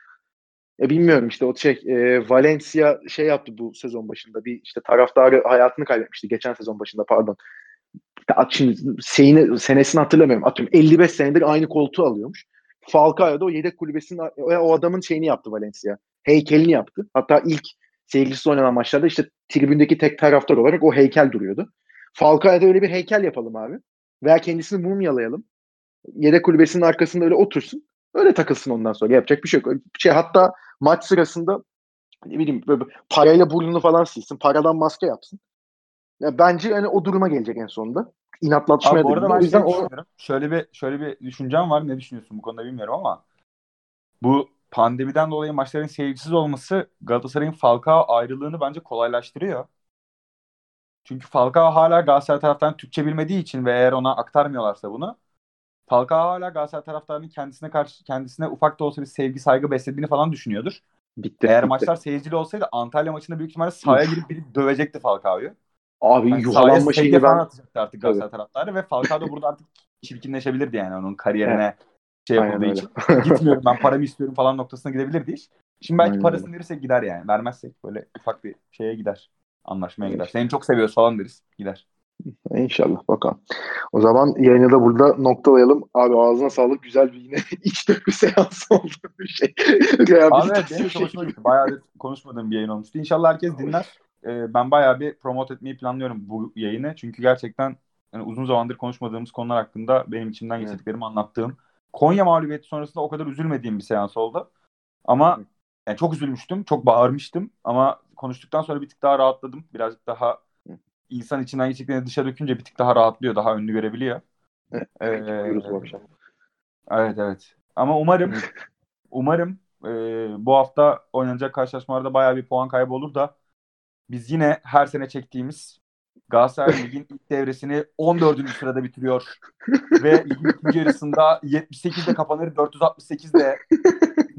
e, bilmiyorum işte o şey e, Valencia şey yaptı bu sezon başında. Bir işte taraftarı hayatını kaybetmişti geçen sezon başında pardon. Şimdi seyini, senesini hatırlamıyorum. Atıyorum 55 senedir aynı koltuğu alıyormuş. Falcao da o yedek kulübesinin o, adamın şeyini yaptı Valencia. Heykelini yaptı. Hatta ilk seyircisiz oynanan maçlarda işte tribündeki tek taraftar olarak o heykel duruyordu. Falcao'ya da öyle bir heykel yapalım abi. Veya kendisini mumyalayalım. Yedek kulübesinin arkasında öyle otursun. Öyle takılsın ondan sonra. Yapacak bir şey yok. Şey, hatta maç sırasında ne bileyim böyle parayla burnunu falan silsin. Paradan maske yapsın. Ya bence hani o duruma gelecek en sonunda. İnatlaşmaya Abi bu da arada ben O yüzden şey o. Şöyle bir şöyle bir düşüncem var. Ne düşünüyorsun bu konuda bilmiyorum ama bu pandemiden dolayı maçların seyircisiz olması Galatasaray'ın Falcao ayrılığını bence kolaylaştırıyor. Çünkü Falcao hala Galatasaray taraftan Türkçe bilmediği için ve eğer ona aktarmıyorlarsa bunu Falcao hala Galatasaray taraftarının kendisine karşı kendisine ufak da olsa bir sevgi saygı beslediğini falan düşünüyordur. bitti. Eğer bitti. maçlar seyircili olsaydı Antalya maçında büyük ihtimalle sahaya girip biri dövecekti Falcao'yu. Abi Yani yuhalanma şeyini falan ben atacaktı artık Galatasaray taraftarı ve Falcao da burada artık çirkinleşebilirdi yani onun kariyerine şey Aynen yapıldığı öyle. için. Gitmiyorum ben paramı istiyorum falan noktasına gidebilirdi iş. Şimdi belki Aynen parasını verirsek gider yani. Vermezsek böyle ufak bir şeye gider. Anlaşmaya gider. Seni çok seviyoruz falan deriz. Gider. İnşallah bakalım. O zaman yayını da burada noktalayalım. Abi ağzına sağlık. Güzel bir yine iç dökü seansı oldu bir şey. Abi evet benim çok hoşuma gitti. Bayağıdır konuşmadığım bir yayın olmuştu. İnşallah herkes dinler. Ee, ben bayağı bir promote etmeyi planlıyorum bu yayını. Çünkü gerçekten yani uzun zamandır konuşmadığımız konular hakkında benim içimden Evet. geçirdiklerimi anlattığım. Konya mağlubiyeti sonrasında o kadar üzülmediğim bir seans oldu. Ama yani çok üzülmüştüm. Çok bağırmıştım. Ama konuştuktan sonra bir tık daha rahatladım. Birazcık daha insan içinden geçtiklerini dışa dökünce bir tık daha rahatlıyor. Daha önlü görebiliyor. Evet, Ee, Buyuruz bu akşam. Evet evet. Ama umarım umarım e, bu hafta oynanacak karşılaşmalarda bayağı bir puan kaybı olur da biz yine her sene çektiğimiz Galatasaray Lig'in ilk devresini 14. sırada bitiriyor ve ligin ikinci yarısında 78'de kapanır 468'de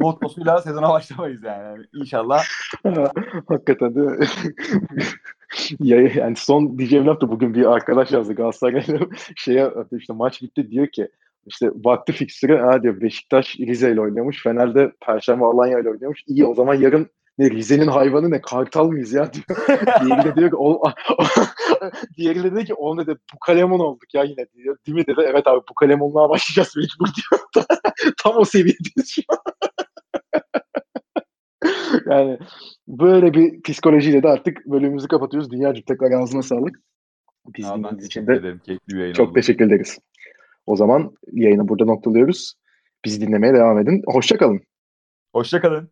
mottosuyla sezona başlamayız yani. İnşallah. Hakikaten değil mi? ya, yani son diyeceğim laf da bugün bir arkadaş yazdı Galatasaray'la şeye işte maç bitti diyor ki işte vakti fikstürü ha diyor Beşiktaş Rize ile oynamış. Fener'de Perşembe Alanya ile oynamış. İyi o zaman yarın ne Rize'nin hayvanı ne Kartal mıyız ya diyor. Diğeri de diyor ki o, diğeri de diyor ki o ne de bu kalemon olduk ya yine diyor. Değil mi dedi. Evet abi bu kalemonluğa başlayacağız mecbur diyor. Tam o seviyedeyiz şu an. yani böyle bir psikolojiyle de artık bölümümüzü kapatıyoruz. Dünyacık tekrar ağzına sağlık. Biz Ya ben için de ederim. Keyifli bir yayın çok oldu. teşekkür ederiz. O zaman yayını burada noktalıyoruz. Bizi dinlemeye devam edin. Hoşçakalın. Hoşçakalın.